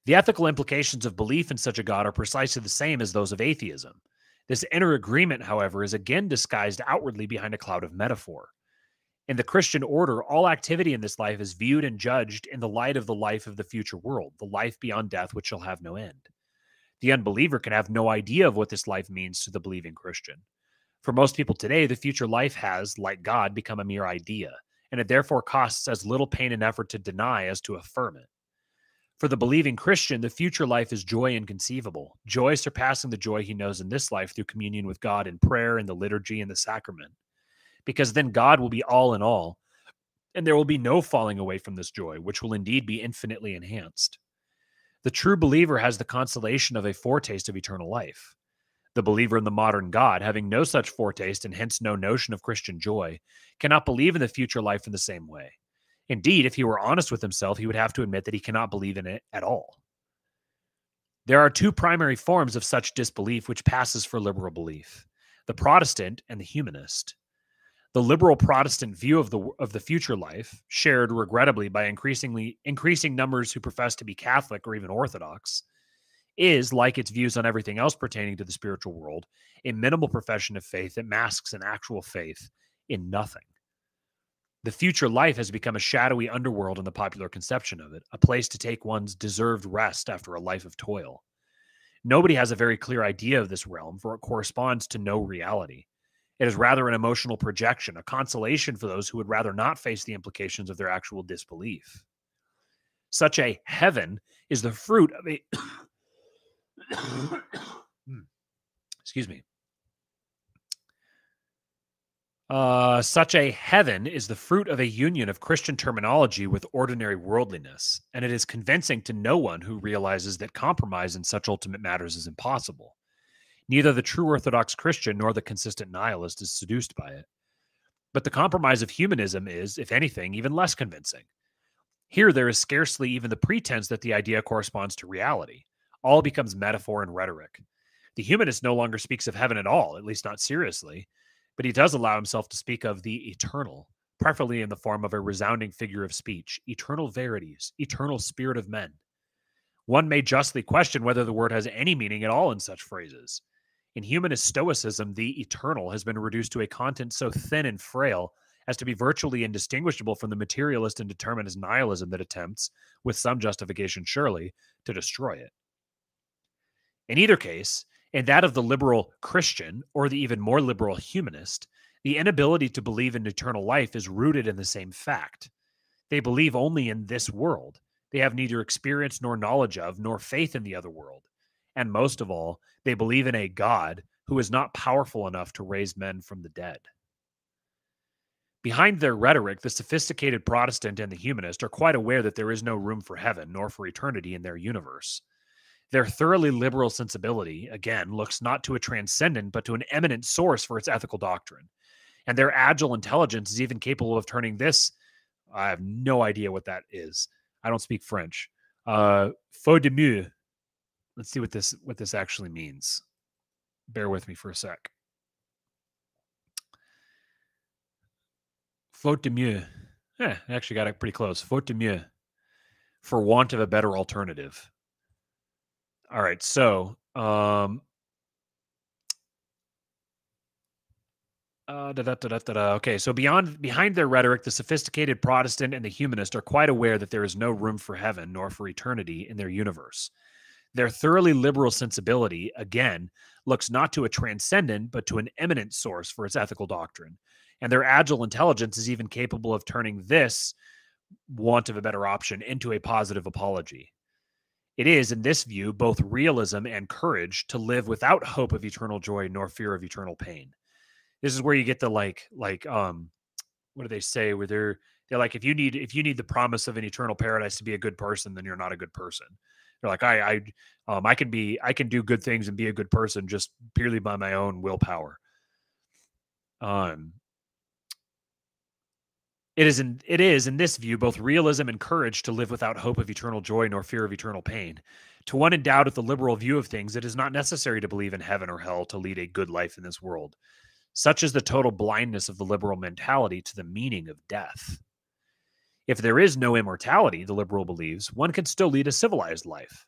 The ethical implications of belief in such a God are precisely the same as those of atheism. This inner agreement, however, is again disguised outwardly behind a cloud of metaphor. In the Christian order, all activity in this life is viewed and judged in the light of the life of the future world, the life beyond death, which shall have no end. The unbeliever can have no idea of what this life means to the believing Christian. For most people today, the future life has, like God, become a mere idea, and it therefore costs as little pain and effort to deny as to affirm it. For the believing Christian, the future life is joy inconceivable, joy surpassing the joy he knows in this life through communion with God in prayer and the liturgy and the sacrament. Because then God will be all in all, and there will be no falling away from this joy, which will indeed be infinitely enhanced. The true believer has the consolation of a foretaste of eternal life. The believer in the modern God, having no such foretaste and hence no notion of Christian joy, cannot believe in the future life in the same way. Indeed, if he were honest with himself, he would have to admit that he cannot believe in it at all. There are two primary forms of such disbelief which passes for liberal belief the Protestant and the humanist. The liberal Protestant view of the of the future life, shared regrettably by increasingly increasing numbers who profess to be Catholic or even Orthodox, is like its views on everything else pertaining to the spiritual world, a minimal profession of faith that masks an actual faith in nothing. The future life has become a shadowy underworld in the popular conception of it, a place to take one's deserved rest after a life of toil. Nobody has a very clear idea of this realm, for it corresponds to no reality. It is rather an emotional projection, a consolation for those who would rather not face the implications of their actual disbelief. Such a heaven is the fruit of a. Excuse me. Uh, such a heaven is the fruit of a union of Christian terminology with ordinary worldliness, and it is convincing to no one who realizes that compromise in such ultimate matters is impossible. Neither the true Orthodox Christian nor the consistent nihilist is seduced by it. But the compromise of humanism is, if anything, even less convincing. Here, there is scarcely even the pretense that the idea corresponds to reality. All becomes metaphor and rhetoric. The humanist no longer speaks of heaven at all, at least not seriously, but he does allow himself to speak of the eternal, preferably in the form of a resounding figure of speech, eternal verities, eternal spirit of men. One may justly question whether the word has any meaning at all in such phrases. In humanist stoicism, the eternal has been reduced to a content so thin and frail as to be virtually indistinguishable from the materialist and determinist nihilism that attempts, with some justification surely, to destroy it. In either case, in that of the liberal Christian or the even more liberal humanist, the inability to believe in eternal life is rooted in the same fact. They believe only in this world. They have neither experience nor knowledge of, nor faith in the other world. And most of all, they believe in a God who is not powerful enough to raise men from the dead. Behind their rhetoric, the sophisticated Protestant and the humanist are quite aware that there is no room for heaven nor for eternity in their universe. Their thoroughly liberal sensibility, again, looks not to a transcendent, but to an immanent source for its ethical doctrine. And their agile intelligence is even capable of turning this. I have no idea what that is. I don't speak French. Uh, faute de mieux Let's see what this what this actually means. Bear with me for a sec. Faute de mieux. Yeah, I actually got it pretty close. Faute de mieux. For want of a better alternative. All right, so um Uh, da, da, da, okay, so beyond behind their rhetoric, the sophisticated Protestant and the humanist are quite aware that there is no room for heaven nor for eternity in their universe. Their thoroughly liberal sensibility, again, looks not to a transcendent, but to an immanent source for its ethical doctrine. And their agile intelligence is even capable of turning this want of a better option into a positive apology. It is, in this view, both realism and courage to live without hope of eternal joy nor fear of eternal pain. This is where you get the like, like, um, what do they say? Where they're they're like, if you need if you need the promise of an eternal paradise to be a good person, then you're not a good person. They're like, I, I, um, I can be, I can do good things and be a good person just purely by my own willpower. Um, it is in it is in this view both realism and courage to live without hope of eternal joy nor fear of eternal pain. To one endowed with the liberal view of things, it is not necessary to believe in heaven or hell to lead a good life in this world. Such is the total blindness of the liberal mentality to the meaning of death. If there is no immortality, the liberal believes, one can still lead a civilized life.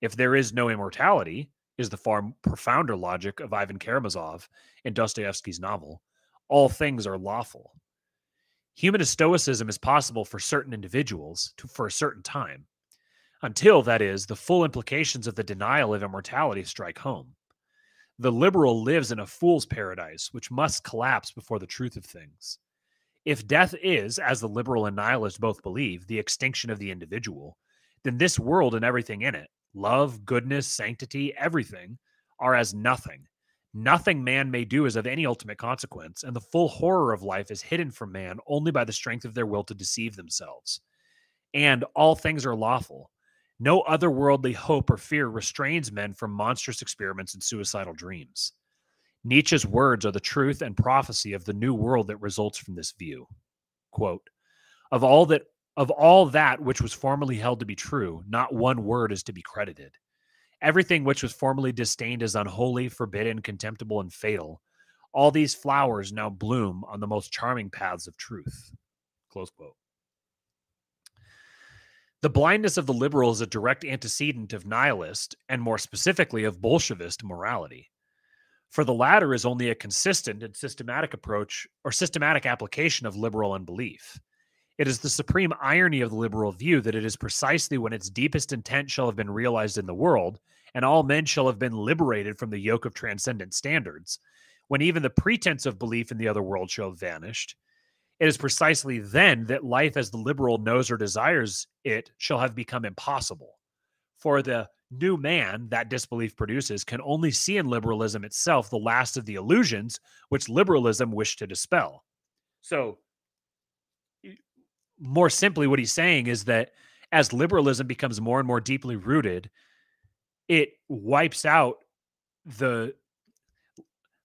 If there is no immortality, is the far profounder logic of Ivan Karamazov in Dostoevsky's novel, all things are lawful. Humanist stoicism is possible for certain individuals to, for a certain time, until, that is, the full implications of the denial of immortality strike home. The liberal lives in a fool's paradise, which must collapse before the truth of things. If death is, as the liberal and nihilist both believe, the extinction of the individual, then this world and everything in it love, goodness, sanctity, everything are as nothing. Nothing man may do is of any ultimate consequence, and the full horror of life is hidden from man only by the strength of their will to deceive themselves. And all things are lawful. No otherworldly hope or fear restrains men from monstrous experiments and suicidal dreams. Nietzsche's words are the truth and prophecy of the new world that results from this view. Quote, of all that of all that which was formerly held to be true, not one word is to be credited. Everything which was formerly disdained as unholy, forbidden, contemptible, and fatal. All these flowers now bloom on the most charming paths of truth. Close quote. The blindness of the liberal is a direct antecedent of nihilist, and more specifically of Bolshevist morality. For the latter is only a consistent and systematic approach or systematic application of liberal unbelief. It is the supreme irony of the liberal view that it is precisely when its deepest intent shall have been realized in the world, and all men shall have been liberated from the yoke of transcendent standards, when even the pretense of belief in the other world shall have vanished. It is precisely then that life as the liberal knows or desires it shall have become impossible. For the new man that disbelief produces can only see in liberalism itself the last of the illusions which liberalism wished to dispel. So, more simply, what he's saying is that as liberalism becomes more and more deeply rooted, it wipes out the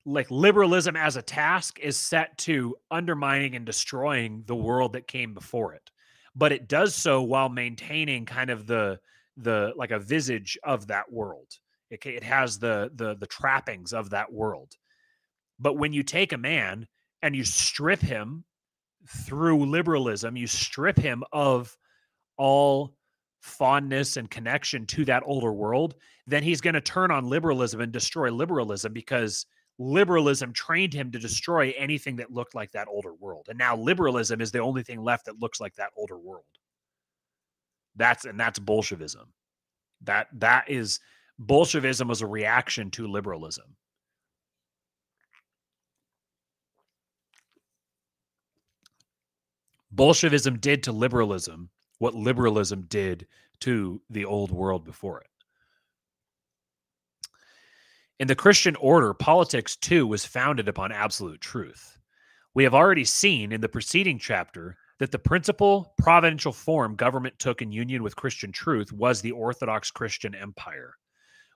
like liberalism as a task is set to undermining and destroying the world that came before it. But it does so while maintaining kind of the the like a visage of that world. It, it has the the the trappings of that world. But when you take a man and you strip him through liberalism, you strip him of all fondness and connection to that older world, then he's going to turn on liberalism and destroy liberalism because liberalism trained him to destroy anything that looked like that older world. And now liberalism is the only thing left that looks like that older world. That's and that's Bolshevism. That that is Bolshevism was a reaction to liberalism. Bolshevism did to liberalism what liberalism did to the old world before it. In the Christian order, politics too was founded upon absolute truth. We have already seen in the preceding chapter that the principal providential form government took in union with Christian truth was the Orthodox Christian Empire,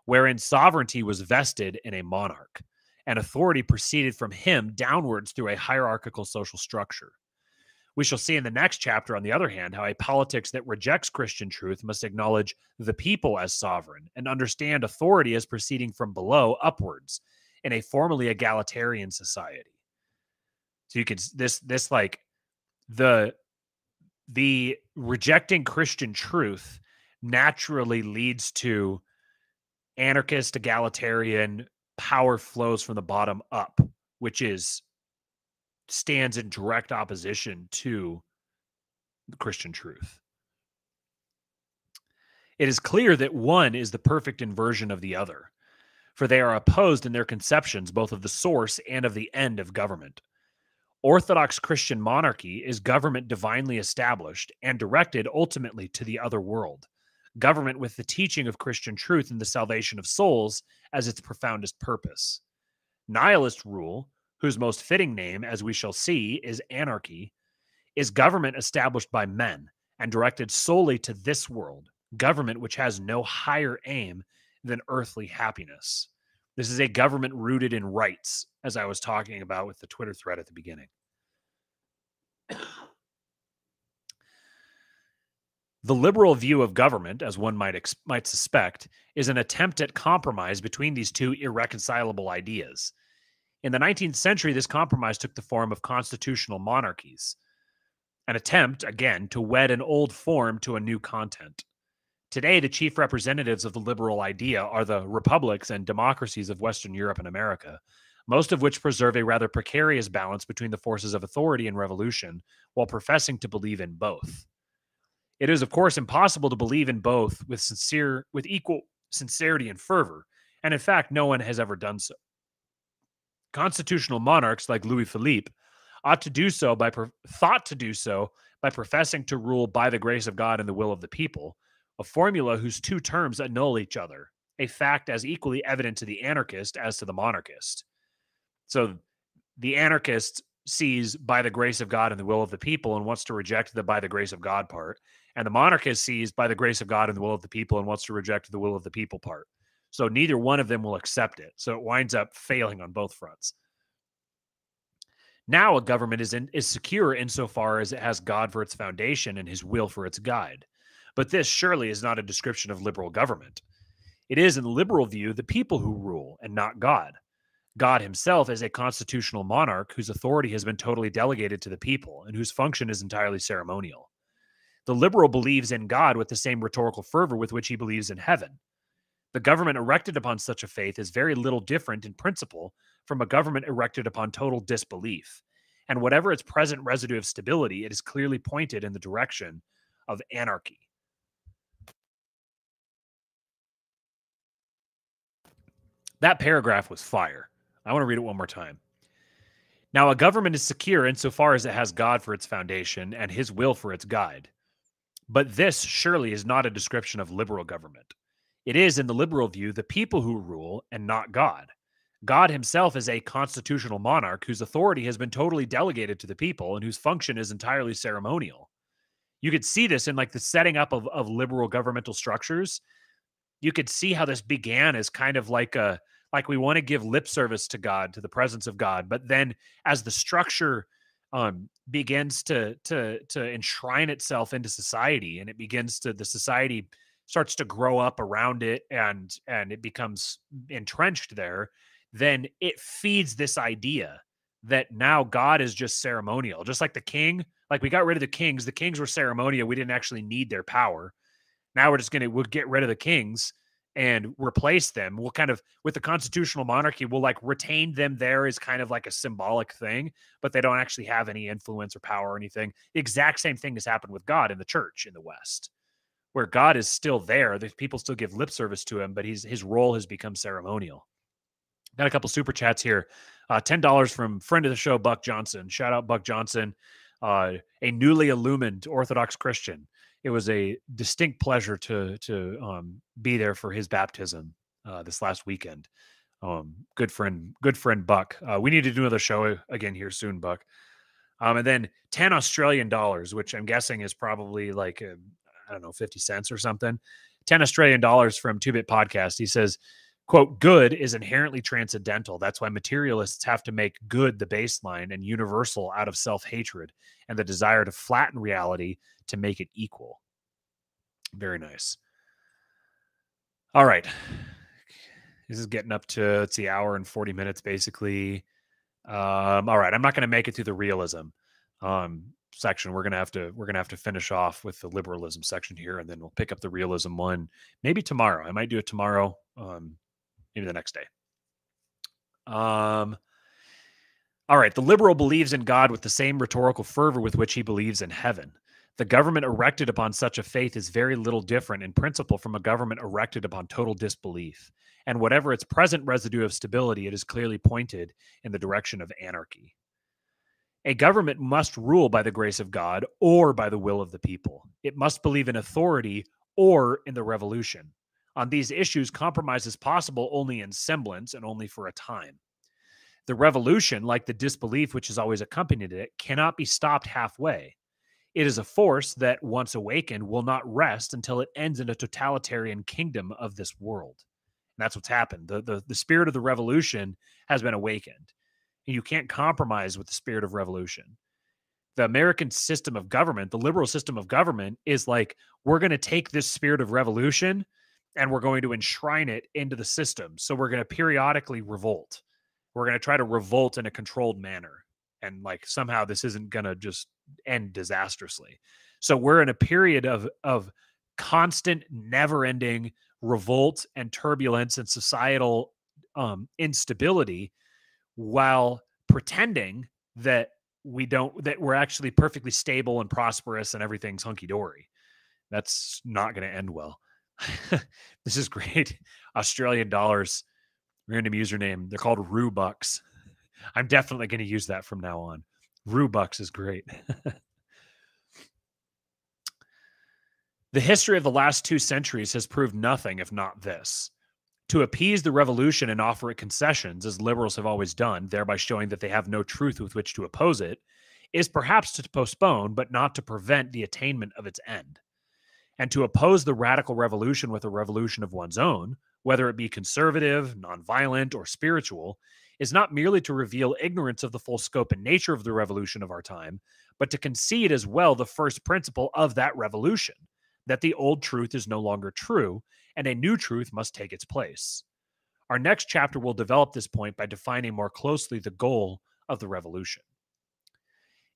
wherein sovereignty was vested in a monarch, and authority proceeded from him downwards through a hierarchical social structure. We shall see in the next chapter, on the other hand, how a politics that rejects Christian truth must acknowledge the people as sovereign and understand authority as proceeding from below upwards in a formally egalitarian society. So you can this this like the the rejecting Christian truth naturally leads to anarchist egalitarian power flows from the bottom up, which is stands in direct opposition to the Christian truth. It is clear that one is the perfect inversion of the other, for they are opposed in their conceptions both of the source and of the end of government. Orthodox Christian monarchy is government divinely established and directed ultimately to the other world, government with the teaching of Christian truth and the salvation of souls as its profoundest purpose. Nihilist rule whose most fitting name, as we shall see, is anarchy, is government established by men and directed solely to this world, government which has no higher aim than earthly happiness. This is a government rooted in rights, as I was talking about with the Twitter thread at the beginning. The liberal view of government, as one might ex- might suspect, is an attempt at compromise between these two irreconcilable ideas. In the 19th century, this compromise took the form of constitutional monarchies, an attempt, again, to wed an old form to a new content. Today, the chief representatives of the liberal idea are the republics and democracies of Western Europe and America, most of which preserve a rather precarious balance between the forces of authority and revolution while professing to believe in both. It is, of course, impossible to believe in both with sincere, with equal sincerity and fervor, and in fact, no one has ever done so. Constitutional monarchs like Louis Philippe ought to do so by thought to do so by professing to rule by the grace of God and the will of the people, a formula whose two terms annul each other, a fact as equally evident to the anarchist as to the monarchist. So the anarchist sees by the grace of God and the will of the people and wants to reject the by the grace of God part. And the monarchist sees by the grace of God and the will of the people and wants to reject the will of the people part. So neither one of them will accept it. So it winds up failing on both fronts. Now a government is in, is secure insofar as it has God for its foundation and his will for its guide. But this surely is not a description of liberal government. It is, in liberal view, the people who rule and not God. God himself is a constitutional monarch whose authority has been totally delegated to the people and whose function is entirely ceremonial. The liberal believes in God with the same rhetorical fervor with which he believes in heaven. The government erected upon such a faith is very little different in principle from a government erected upon total disbelief. And whatever its present residue of stability, it is clearly pointed in the direction of anarchy. That paragraph was fire. I want to read it one more time. Now, a government is secure insofar as it has God for its foundation and his will for its guide. But this surely is not a description of liberal government. It is, in the liberal view, the people who rule and not God. God himself is a constitutional monarch whose authority has been totally delegated to the people and whose function is entirely ceremonial. You could see this in like the setting up of, of liberal governmental structures. You could see how this began as kind of like a like we want to give lip service to God, to the presence of God, but then as the structure um, begins to to to enshrine itself into society, and it begins to the society starts to grow up around it, and and it becomes entrenched there, then it feeds this idea that now God is just ceremonial, just like the king. Like we got rid of the kings, the kings were ceremonial. We didn't actually need their power. Now we're just gonna we'll get rid of the kings and replace them. We'll kind of with the constitutional monarchy, we'll like retain them there as kind of like a symbolic thing, but they don't actually have any influence or power or anything. The exact same thing has happened with God in the church in the West, where God is still there. The people still give lip service to him, but he's his role has become ceremonial. Got a couple super chats here. Uh, Ten dollars from friend of the show, Buck Johnson. Shout out Buck Johnson, uh, a newly illumined Orthodox Christian it was a distinct pleasure to to um, be there for his baptism uh, this last weekend. Um, good friend, good friend Buck. Uh, we need to do another show again here soon, Buck. Um, and then ten Australian dollars, which I'm guessing is probably like I don't know fifty cents or something. Ten Australian dollars from Two Bit Podcast. He says, "quote Good is inherently transcendental. That's why materialists have to make good the baseline and universal out of self hatred and the desire to flatten reality." to make it equal. Very nice. All right. This is getting up to let's see, hour and 40 minutes basically. Um, all right, I'm not gonna make it through the realism um section. We're gonna have to we're gonna have to finish off with the liberalism section here, and then we'll pick up the realism one maybe tomorrow. I might do it tomorrow, um, maybe the next day. Um all right, the liberal believes in God with the same rhetorical fervor with which he believes in heaven. The government erected upon such a faith is very little different in principle from a government erected upon total disbelief. And whatever its present residue of stability, it is clearly pointed in the direction of anarchy. A government must rule by the grace of God or by the will of the people. It must believe in authority or in the revolution. On these issues, compromise is possible only in semblance and only for a time. The revolution, like the disbelief which has always accompanied it, cannot be stopped halfway. It is a force that, once awakened, will not rest until it ends in a totalitarian kingdom of this world. And that's what's happened. The, the, the spirit of the revolution has been awakened. You can't compromise with the spirit of revolution. The American system of government, the liberal system of government, is like, we're going to take this spirit of revolution and we're going to enshrine it into the system. So we're going to periodically revolt. We're going to try to revolt in a controlled manner. And like somehow this isn't going to just end disastrously. So we're in a period of of constant, never-ending revolt and turbulence and societal um, instability, while pretending that we don't that we're actually perfectly stable and prosperous and everything's hunky dory. That's not going to end well. this is great. Australian dollars, random username. They're called Rubucks. I'm definitely going to use that from now on. Rubux is great. The history of the last two centuries has proved nothing if not this. To appease the revolution and offer it concessions, as liberals have always done, thereby showing that they have no truth with which to oppose it, is perhaps to postpone, but not to prevent the attainment of its end. And to oppose the radical revolution with a revolution of one's own, whether it be conservative, nonviolent, or spiritual, is not merely to reveal ignorance of the full scope and nature of the revolution of our time, but to concede as well the first principle of that revolution that the old truth is no longer true and a new truth must take its place. Our next chapter will develop this point by defining more closely the goal of the revolution.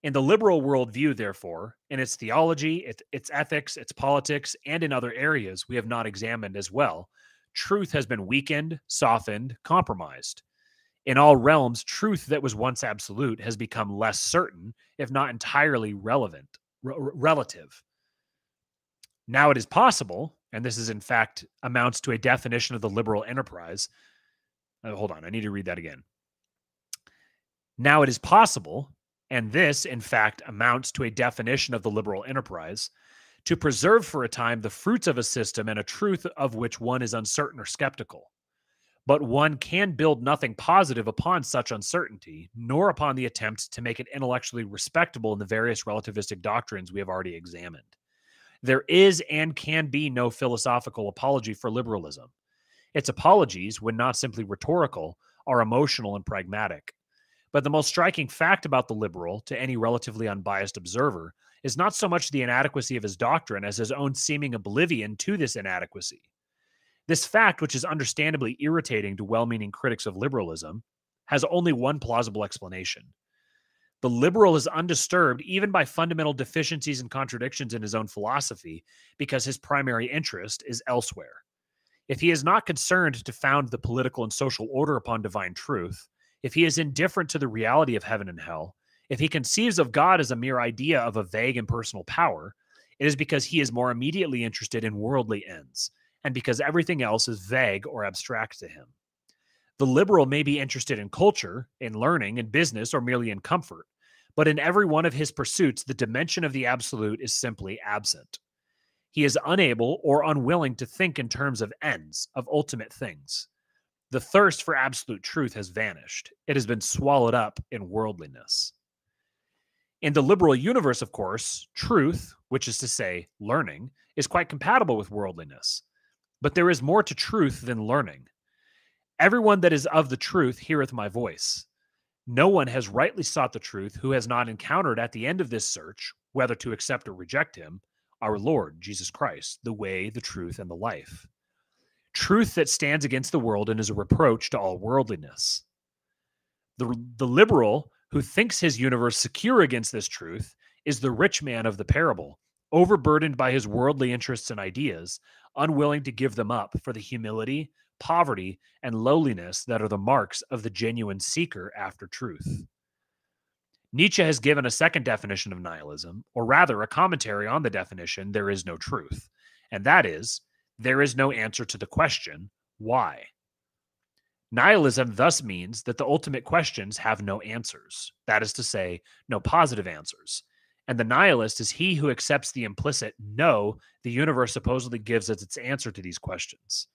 In the liberal worldview, therefore, in its theology, its, ethics, its politics, and in other areas we have not examined as well, truth has been weakened, softened, compromised. In all realms, truth that was once absolute has become less certain, if not entirely relevant, relative. Now it is possible, and this is in fact amounts to a definition of the liberal enterprise. Uh, hold on, I need to read that again. Now it is possible, and this in fact amounts to a definition of the liberal enterprise, to preserve for a time the fruits of a system and a truth of which one is uncertain or skeptical. But one can build nothing positive upon such uncertainty, nor upon the attempt to make it intellectually respectable in the various relativistic doctrines we have already examined. There is and can be no philosophical apology for liberalism. Its apologies, when not simply rhetorical, are emotional and pragmatic. But the most striking fact about the liberal, to any relatively unbiased observer, is not so much the inadequacy of his doctrine as his own seeming oblivion to this inadequacy. This fact, which is understandably irritating to well meaning critics of liberalism, has only one plausible explanation the liberal is undisturbed even by fundamental deficiencies and contradictions in his own philosophy because his primary interest is elsewhere. If he is not concerned to found the political and social order upon divine truth, if he is indifferent to the reality of heaven and hell, if he conceives of God as a mere idea of a vague impersonal power, it is because he is more immediately interested in worldly ends, and because everything else is vague or abstract to him. The liberal may be interested in culture, in learning, in business, or merely in comfort. But in every one of his pursuits, the dimension of the absolute is simply absent. He is unable or unwilling to think in terms of ends, of ultimate things. The thirst for absolute truth has vanished, it has been swallowed up in worldliness. In the liberal universe, of course, truth, which is to say, learning, is quite compatible with worldliness. But there is more to truth than learning. Everyone that is of the truth heareth my voice. No one has rightly sought the truth who has not encountered at the end of this search, whether to accept or reject him, our Lord Jesus Christ, the way, the truth, and the life. Truth that stands against the world and is a reproach to all worldliness. The, the liberal who thinks his universe secure against this truth is the rich man of the parable, overburdened by his worldly interests and ideas, unwilling to give them up for the humility, poverty, and lowliness that are the marks of the genuine seeker after truth. Hmm. Nietzsche has given a second definition of nihilism, or rather, a commentary on the definition, there is no truth, and that is, there is no answer to the question, why? Nihilism thus means that the ultimate questions have no answers, that is to say, no positive answers. And the nihilist is he who accepts the implicit no the universe supposedly gives as its answer to these questions.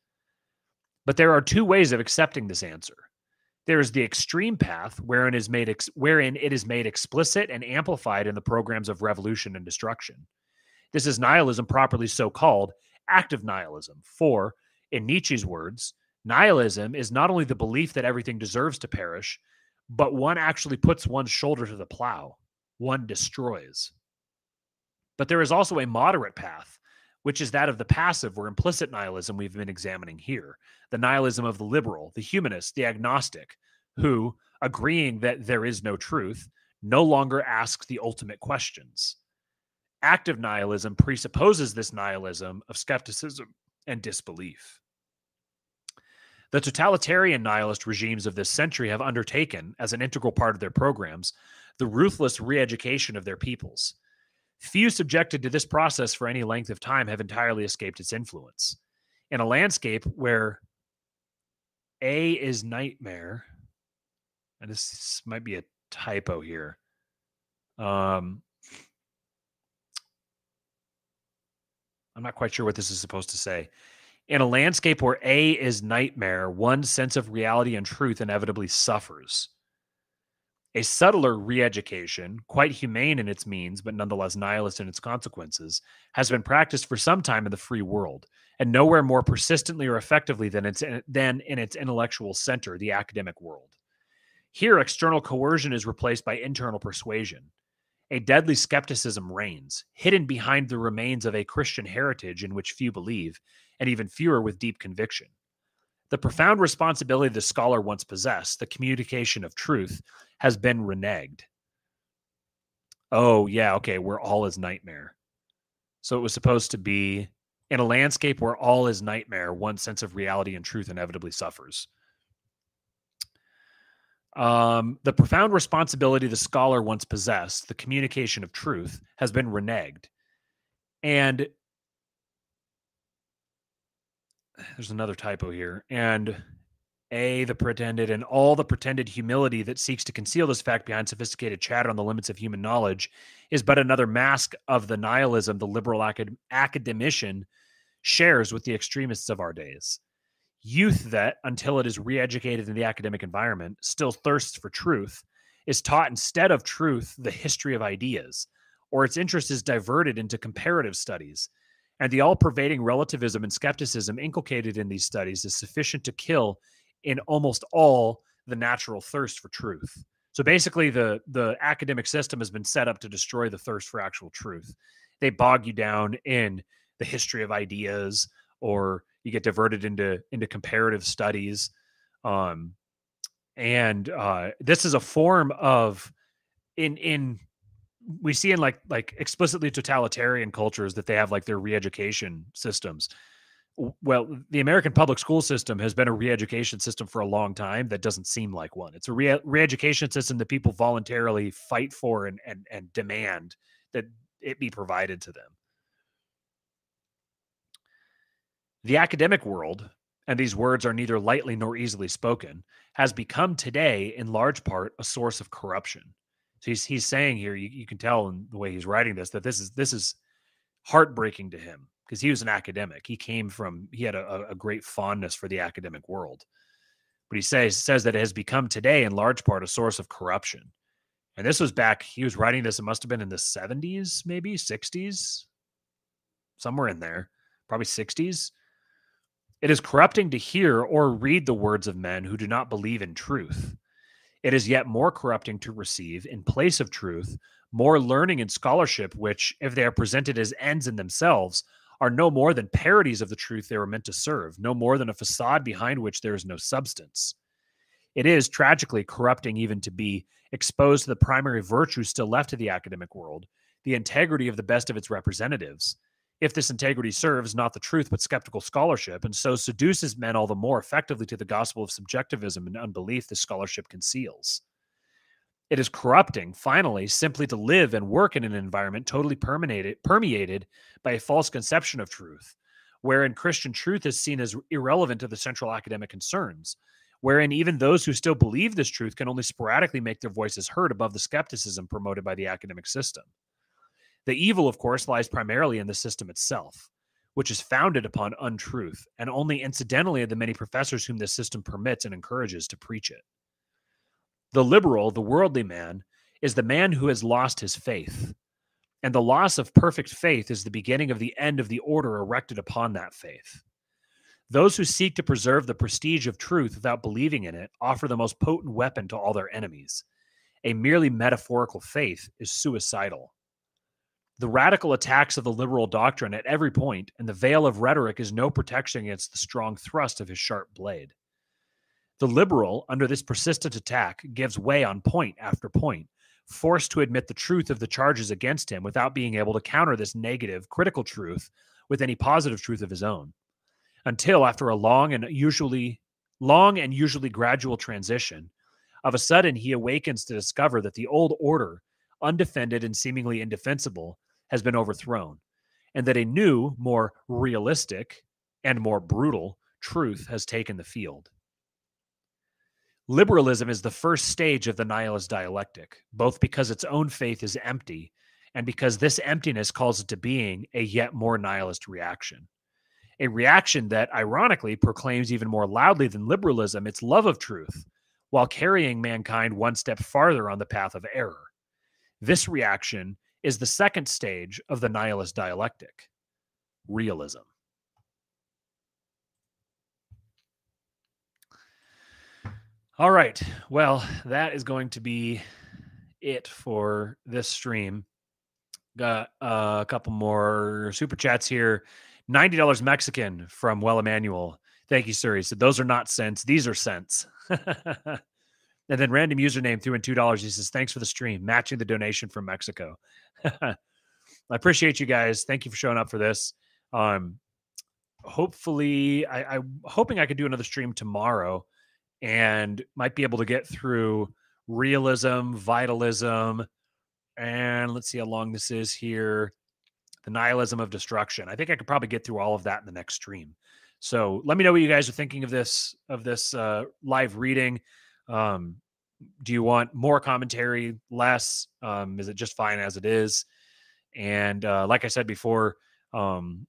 But there are two ways of accepting this answer. There is the extreme path wherein is made ex- wherein it is made explicit and amplified in the programs of revolution and destruction. This is nihilism properly so called, active nihilism. For, in Nietzsche's words, nihilism is not only the belief that everything deserves to perish, but one actually puts one's shoulder to the plow. One destroys. But there is also a moderate path which is that of the passive or implicit nihilism we've been examining here the nihilism of the liberal, the humanist, the agnostic, who, agreeing that there is no truth, no longer asks the ultimate questions. Active nihilism presupposes this nihilism of skepticism and disbelief. The totalitarian nihilist regimes of this century have undertaken, as an integral part of their programs, the ruthless re education of their peoples. Few subjected to this process for any length of time have entirely escaped its influence. In a landscape where A is nightmare, and this might be a typo here. Um, I'm not quite sure what this is supposed to say. In a landscape where A is nightmare, one sense of reality and truth inevitably suffers. A subtler re education, quite humane in its means, but nonetheless nihilist in its consequences, has been practiced for some time in the free world, and nowhere more persistently or effectively than, its, eh, than in its intellectual center, the academic world. Here, external coercion is replaced by internal persuasion. A deadly skepticism reigns, hidden behind the remains of a Christian heritage in which few believe, and even fewer with deep conviction. The profound responsibility the scholar once possessed, the communication of truth, has been reneged. Oh, yeah, okay, where all is nightmare. So it was supposed to be in a landscape where all is nightmare, one sense of reality and truth inevitably suffers. Um, the profound responsibility the scholar once possessed, the communication of truth, has been reneged. And there's another typo here. And A, the pretended, and all the pretended humility that seeks to conceal this fact behind sophisticated chatter on the limits of human knowledge is but another mask of the nihilism the liberal acad- academician shares with the extremists of our days. Youth that, until it is re educated in the academic environment, still thirsts for truth, is taught instead of truth the history of ideas, or its interest is diverted into comparative studies and the all pervading relativism and skepticism inculcated in these studies is sufficient to kill in almost all the natural thirst for truth. So basically, the, the academic system has been set up to destroy the thirst for actual truth. They bog you down in the history of ideas, or you get diverted into into comparative studies. Um, and uh, this is a form of in in we see in like like explicitly totalitarian cultures that they have like their re-education systems. Well the american public school system has been a re-education system for a long time that doesn't seem like one. It's a re- re-education system that people voluntarily fight for and and, and demand that it be provided to them. The academic world and these words are neither lightly nor easily spoken has become today in large part a source of corruption so he's he's saying here, you, you can tell in the way he's writing this that this is this is heartbreaking to him because he was an academic. He came from he had a, a great fondness for the academic world, but he says says that it has become today in large part a source of corruption. And this was back. He was writing this. It must have been in the seventies, maybe sixties, somewhere in there, probably sixties. It is corrupting to hear or read the words of men who do not believe in truth it is yet more corrupting to receive, in place of truth, more learning and scholarship, which, if they are presented as ends in themselves, are no more than parodies of the truth they were meant to serve, no more than a facade behind which there is no substance. It is tragically corrupting even to be exposed to the primary virtue still left to the academic world, the integrity of the best of its representatives, if this integrity serves not the truth but skeptical scholarship, and so seduces men all the more effectively to the gospel of subjectivism and unbelief this scholarship conceals. It is corrupting, finally, simply to live and work in an environment totally permeated, permeated by a false conception of truth, wherein Christian truth is seen as irrelevant to the central academic concerns, wherein even those who still believe this truth can only sporadically make their voices heard above the skepticism promoted by the academic system. The evil, of course, lies primarily in the system itself, which is founded upon untruth and only incidentally in the many professors whom this system permits and encourages to preach it. The liberal, the worldly man, is the man who has lost his faith. And the loss of perfect faith is the beginning of the end of the order erected upon that faith. Those who seek to preserve the prestige of truth without believing in it offer the most potent weapon to all their enemies. A merely metaphorical faith is suicidal. The radical attacks of the liberal doctrine at every point, and the veil of rhetoric is no protection against the strong thrust of his sharp blade. The liberal, under this persistent attack, gives way on point after point, forced to admit the truth of the charges against him without being able to counter this negative, critical truth with any positive truth of his own. Until, after a long and usually long and usually gradual transition, of a sudden he awakens to discover that the old order, undefended and seemingly indefensible, has been overthrown, and that a new, more realistic, and more brutal truth has taken the field. Liberalism is the first stage of the nihilist dialectic, both because its own faith is empty and because this emptiness calls into being a yet more nihilist reaction. A reaction that, ironically, proclaims even more loudly than liberalism its love of truth, while carrying mankind one step farther on the path of error. This reaction is the second stage of the nihilist dialectic realism. All right. Well, that is going to be it for this stream. Got uh, a couple more super chats here. $90 Mexican from Well Emmanuel. Thank you, sir. He said, Those are not cents. These are cents. and then random username threw in $2. He says, Thanks for the stream, matching the donation from Mexico. I appreciate you guys. Thank you for showing up for this. Um, hopefully, I, I'm hoping I could do another stream tomorrow and might be able to get through realism, vitalism, and let's see how long this is here. The nihilism of destruction. I think I could probably get through all of that in the next stream. So let me know what you guys are thinking of this of this uh, live reading. Um, do you want more commentary, less? Um, is it just fine as it is? And uh, like I said before, um,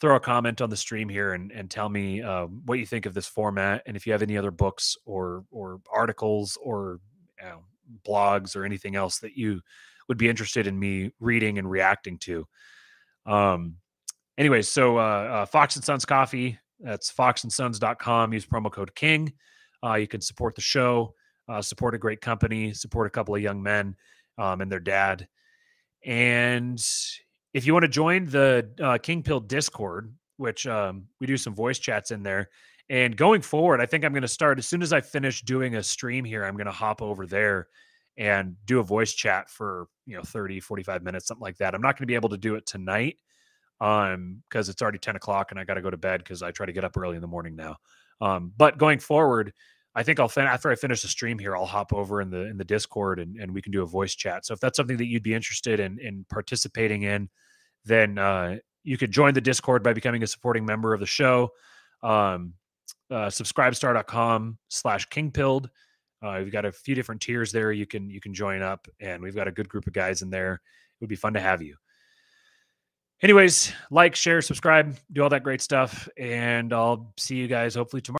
throw a comment on the stream here and, and tell me uh, what you think of this format and if you have any other books or or articles or you know, blogs or anything else that you would be interested in me reading and reacting to um anyways so uh, uh fox and sons coffee that's Foxnsons.com use promo code king uh, you can support the show uh, support a great company support a couple of young men um, and their dad and if you want to join the uh, Kingpilled Discord, which um, we do some voice chats in there, and going forward, I think I'm going to start as soon as I finish doing a stream here. I'm going to hop over there and do a voice chat for you know 30 45 minutes something like that i'm not going to be able to do it tonight um because it's already 10 o'clock and i got to go to bed because i try to get up early in the morning now um but going forward i think i'll fin- after i finish the stream here i'll hop over in the in the discord and, and we can do a voice chat so if that's something that you'd be interested in in participating in then uh, you could join the Discord by becoming a supporting member of the show. Um, uh, subscribestar.com slash kingpilled. Uh, we've got a few different tiers there. You can you can join up, and we've got a good group of guys in there. It would be fun to have you. Anyways, like, share, subscribe, do all that great stuff, and I'll see you guys hopefully tomorrow.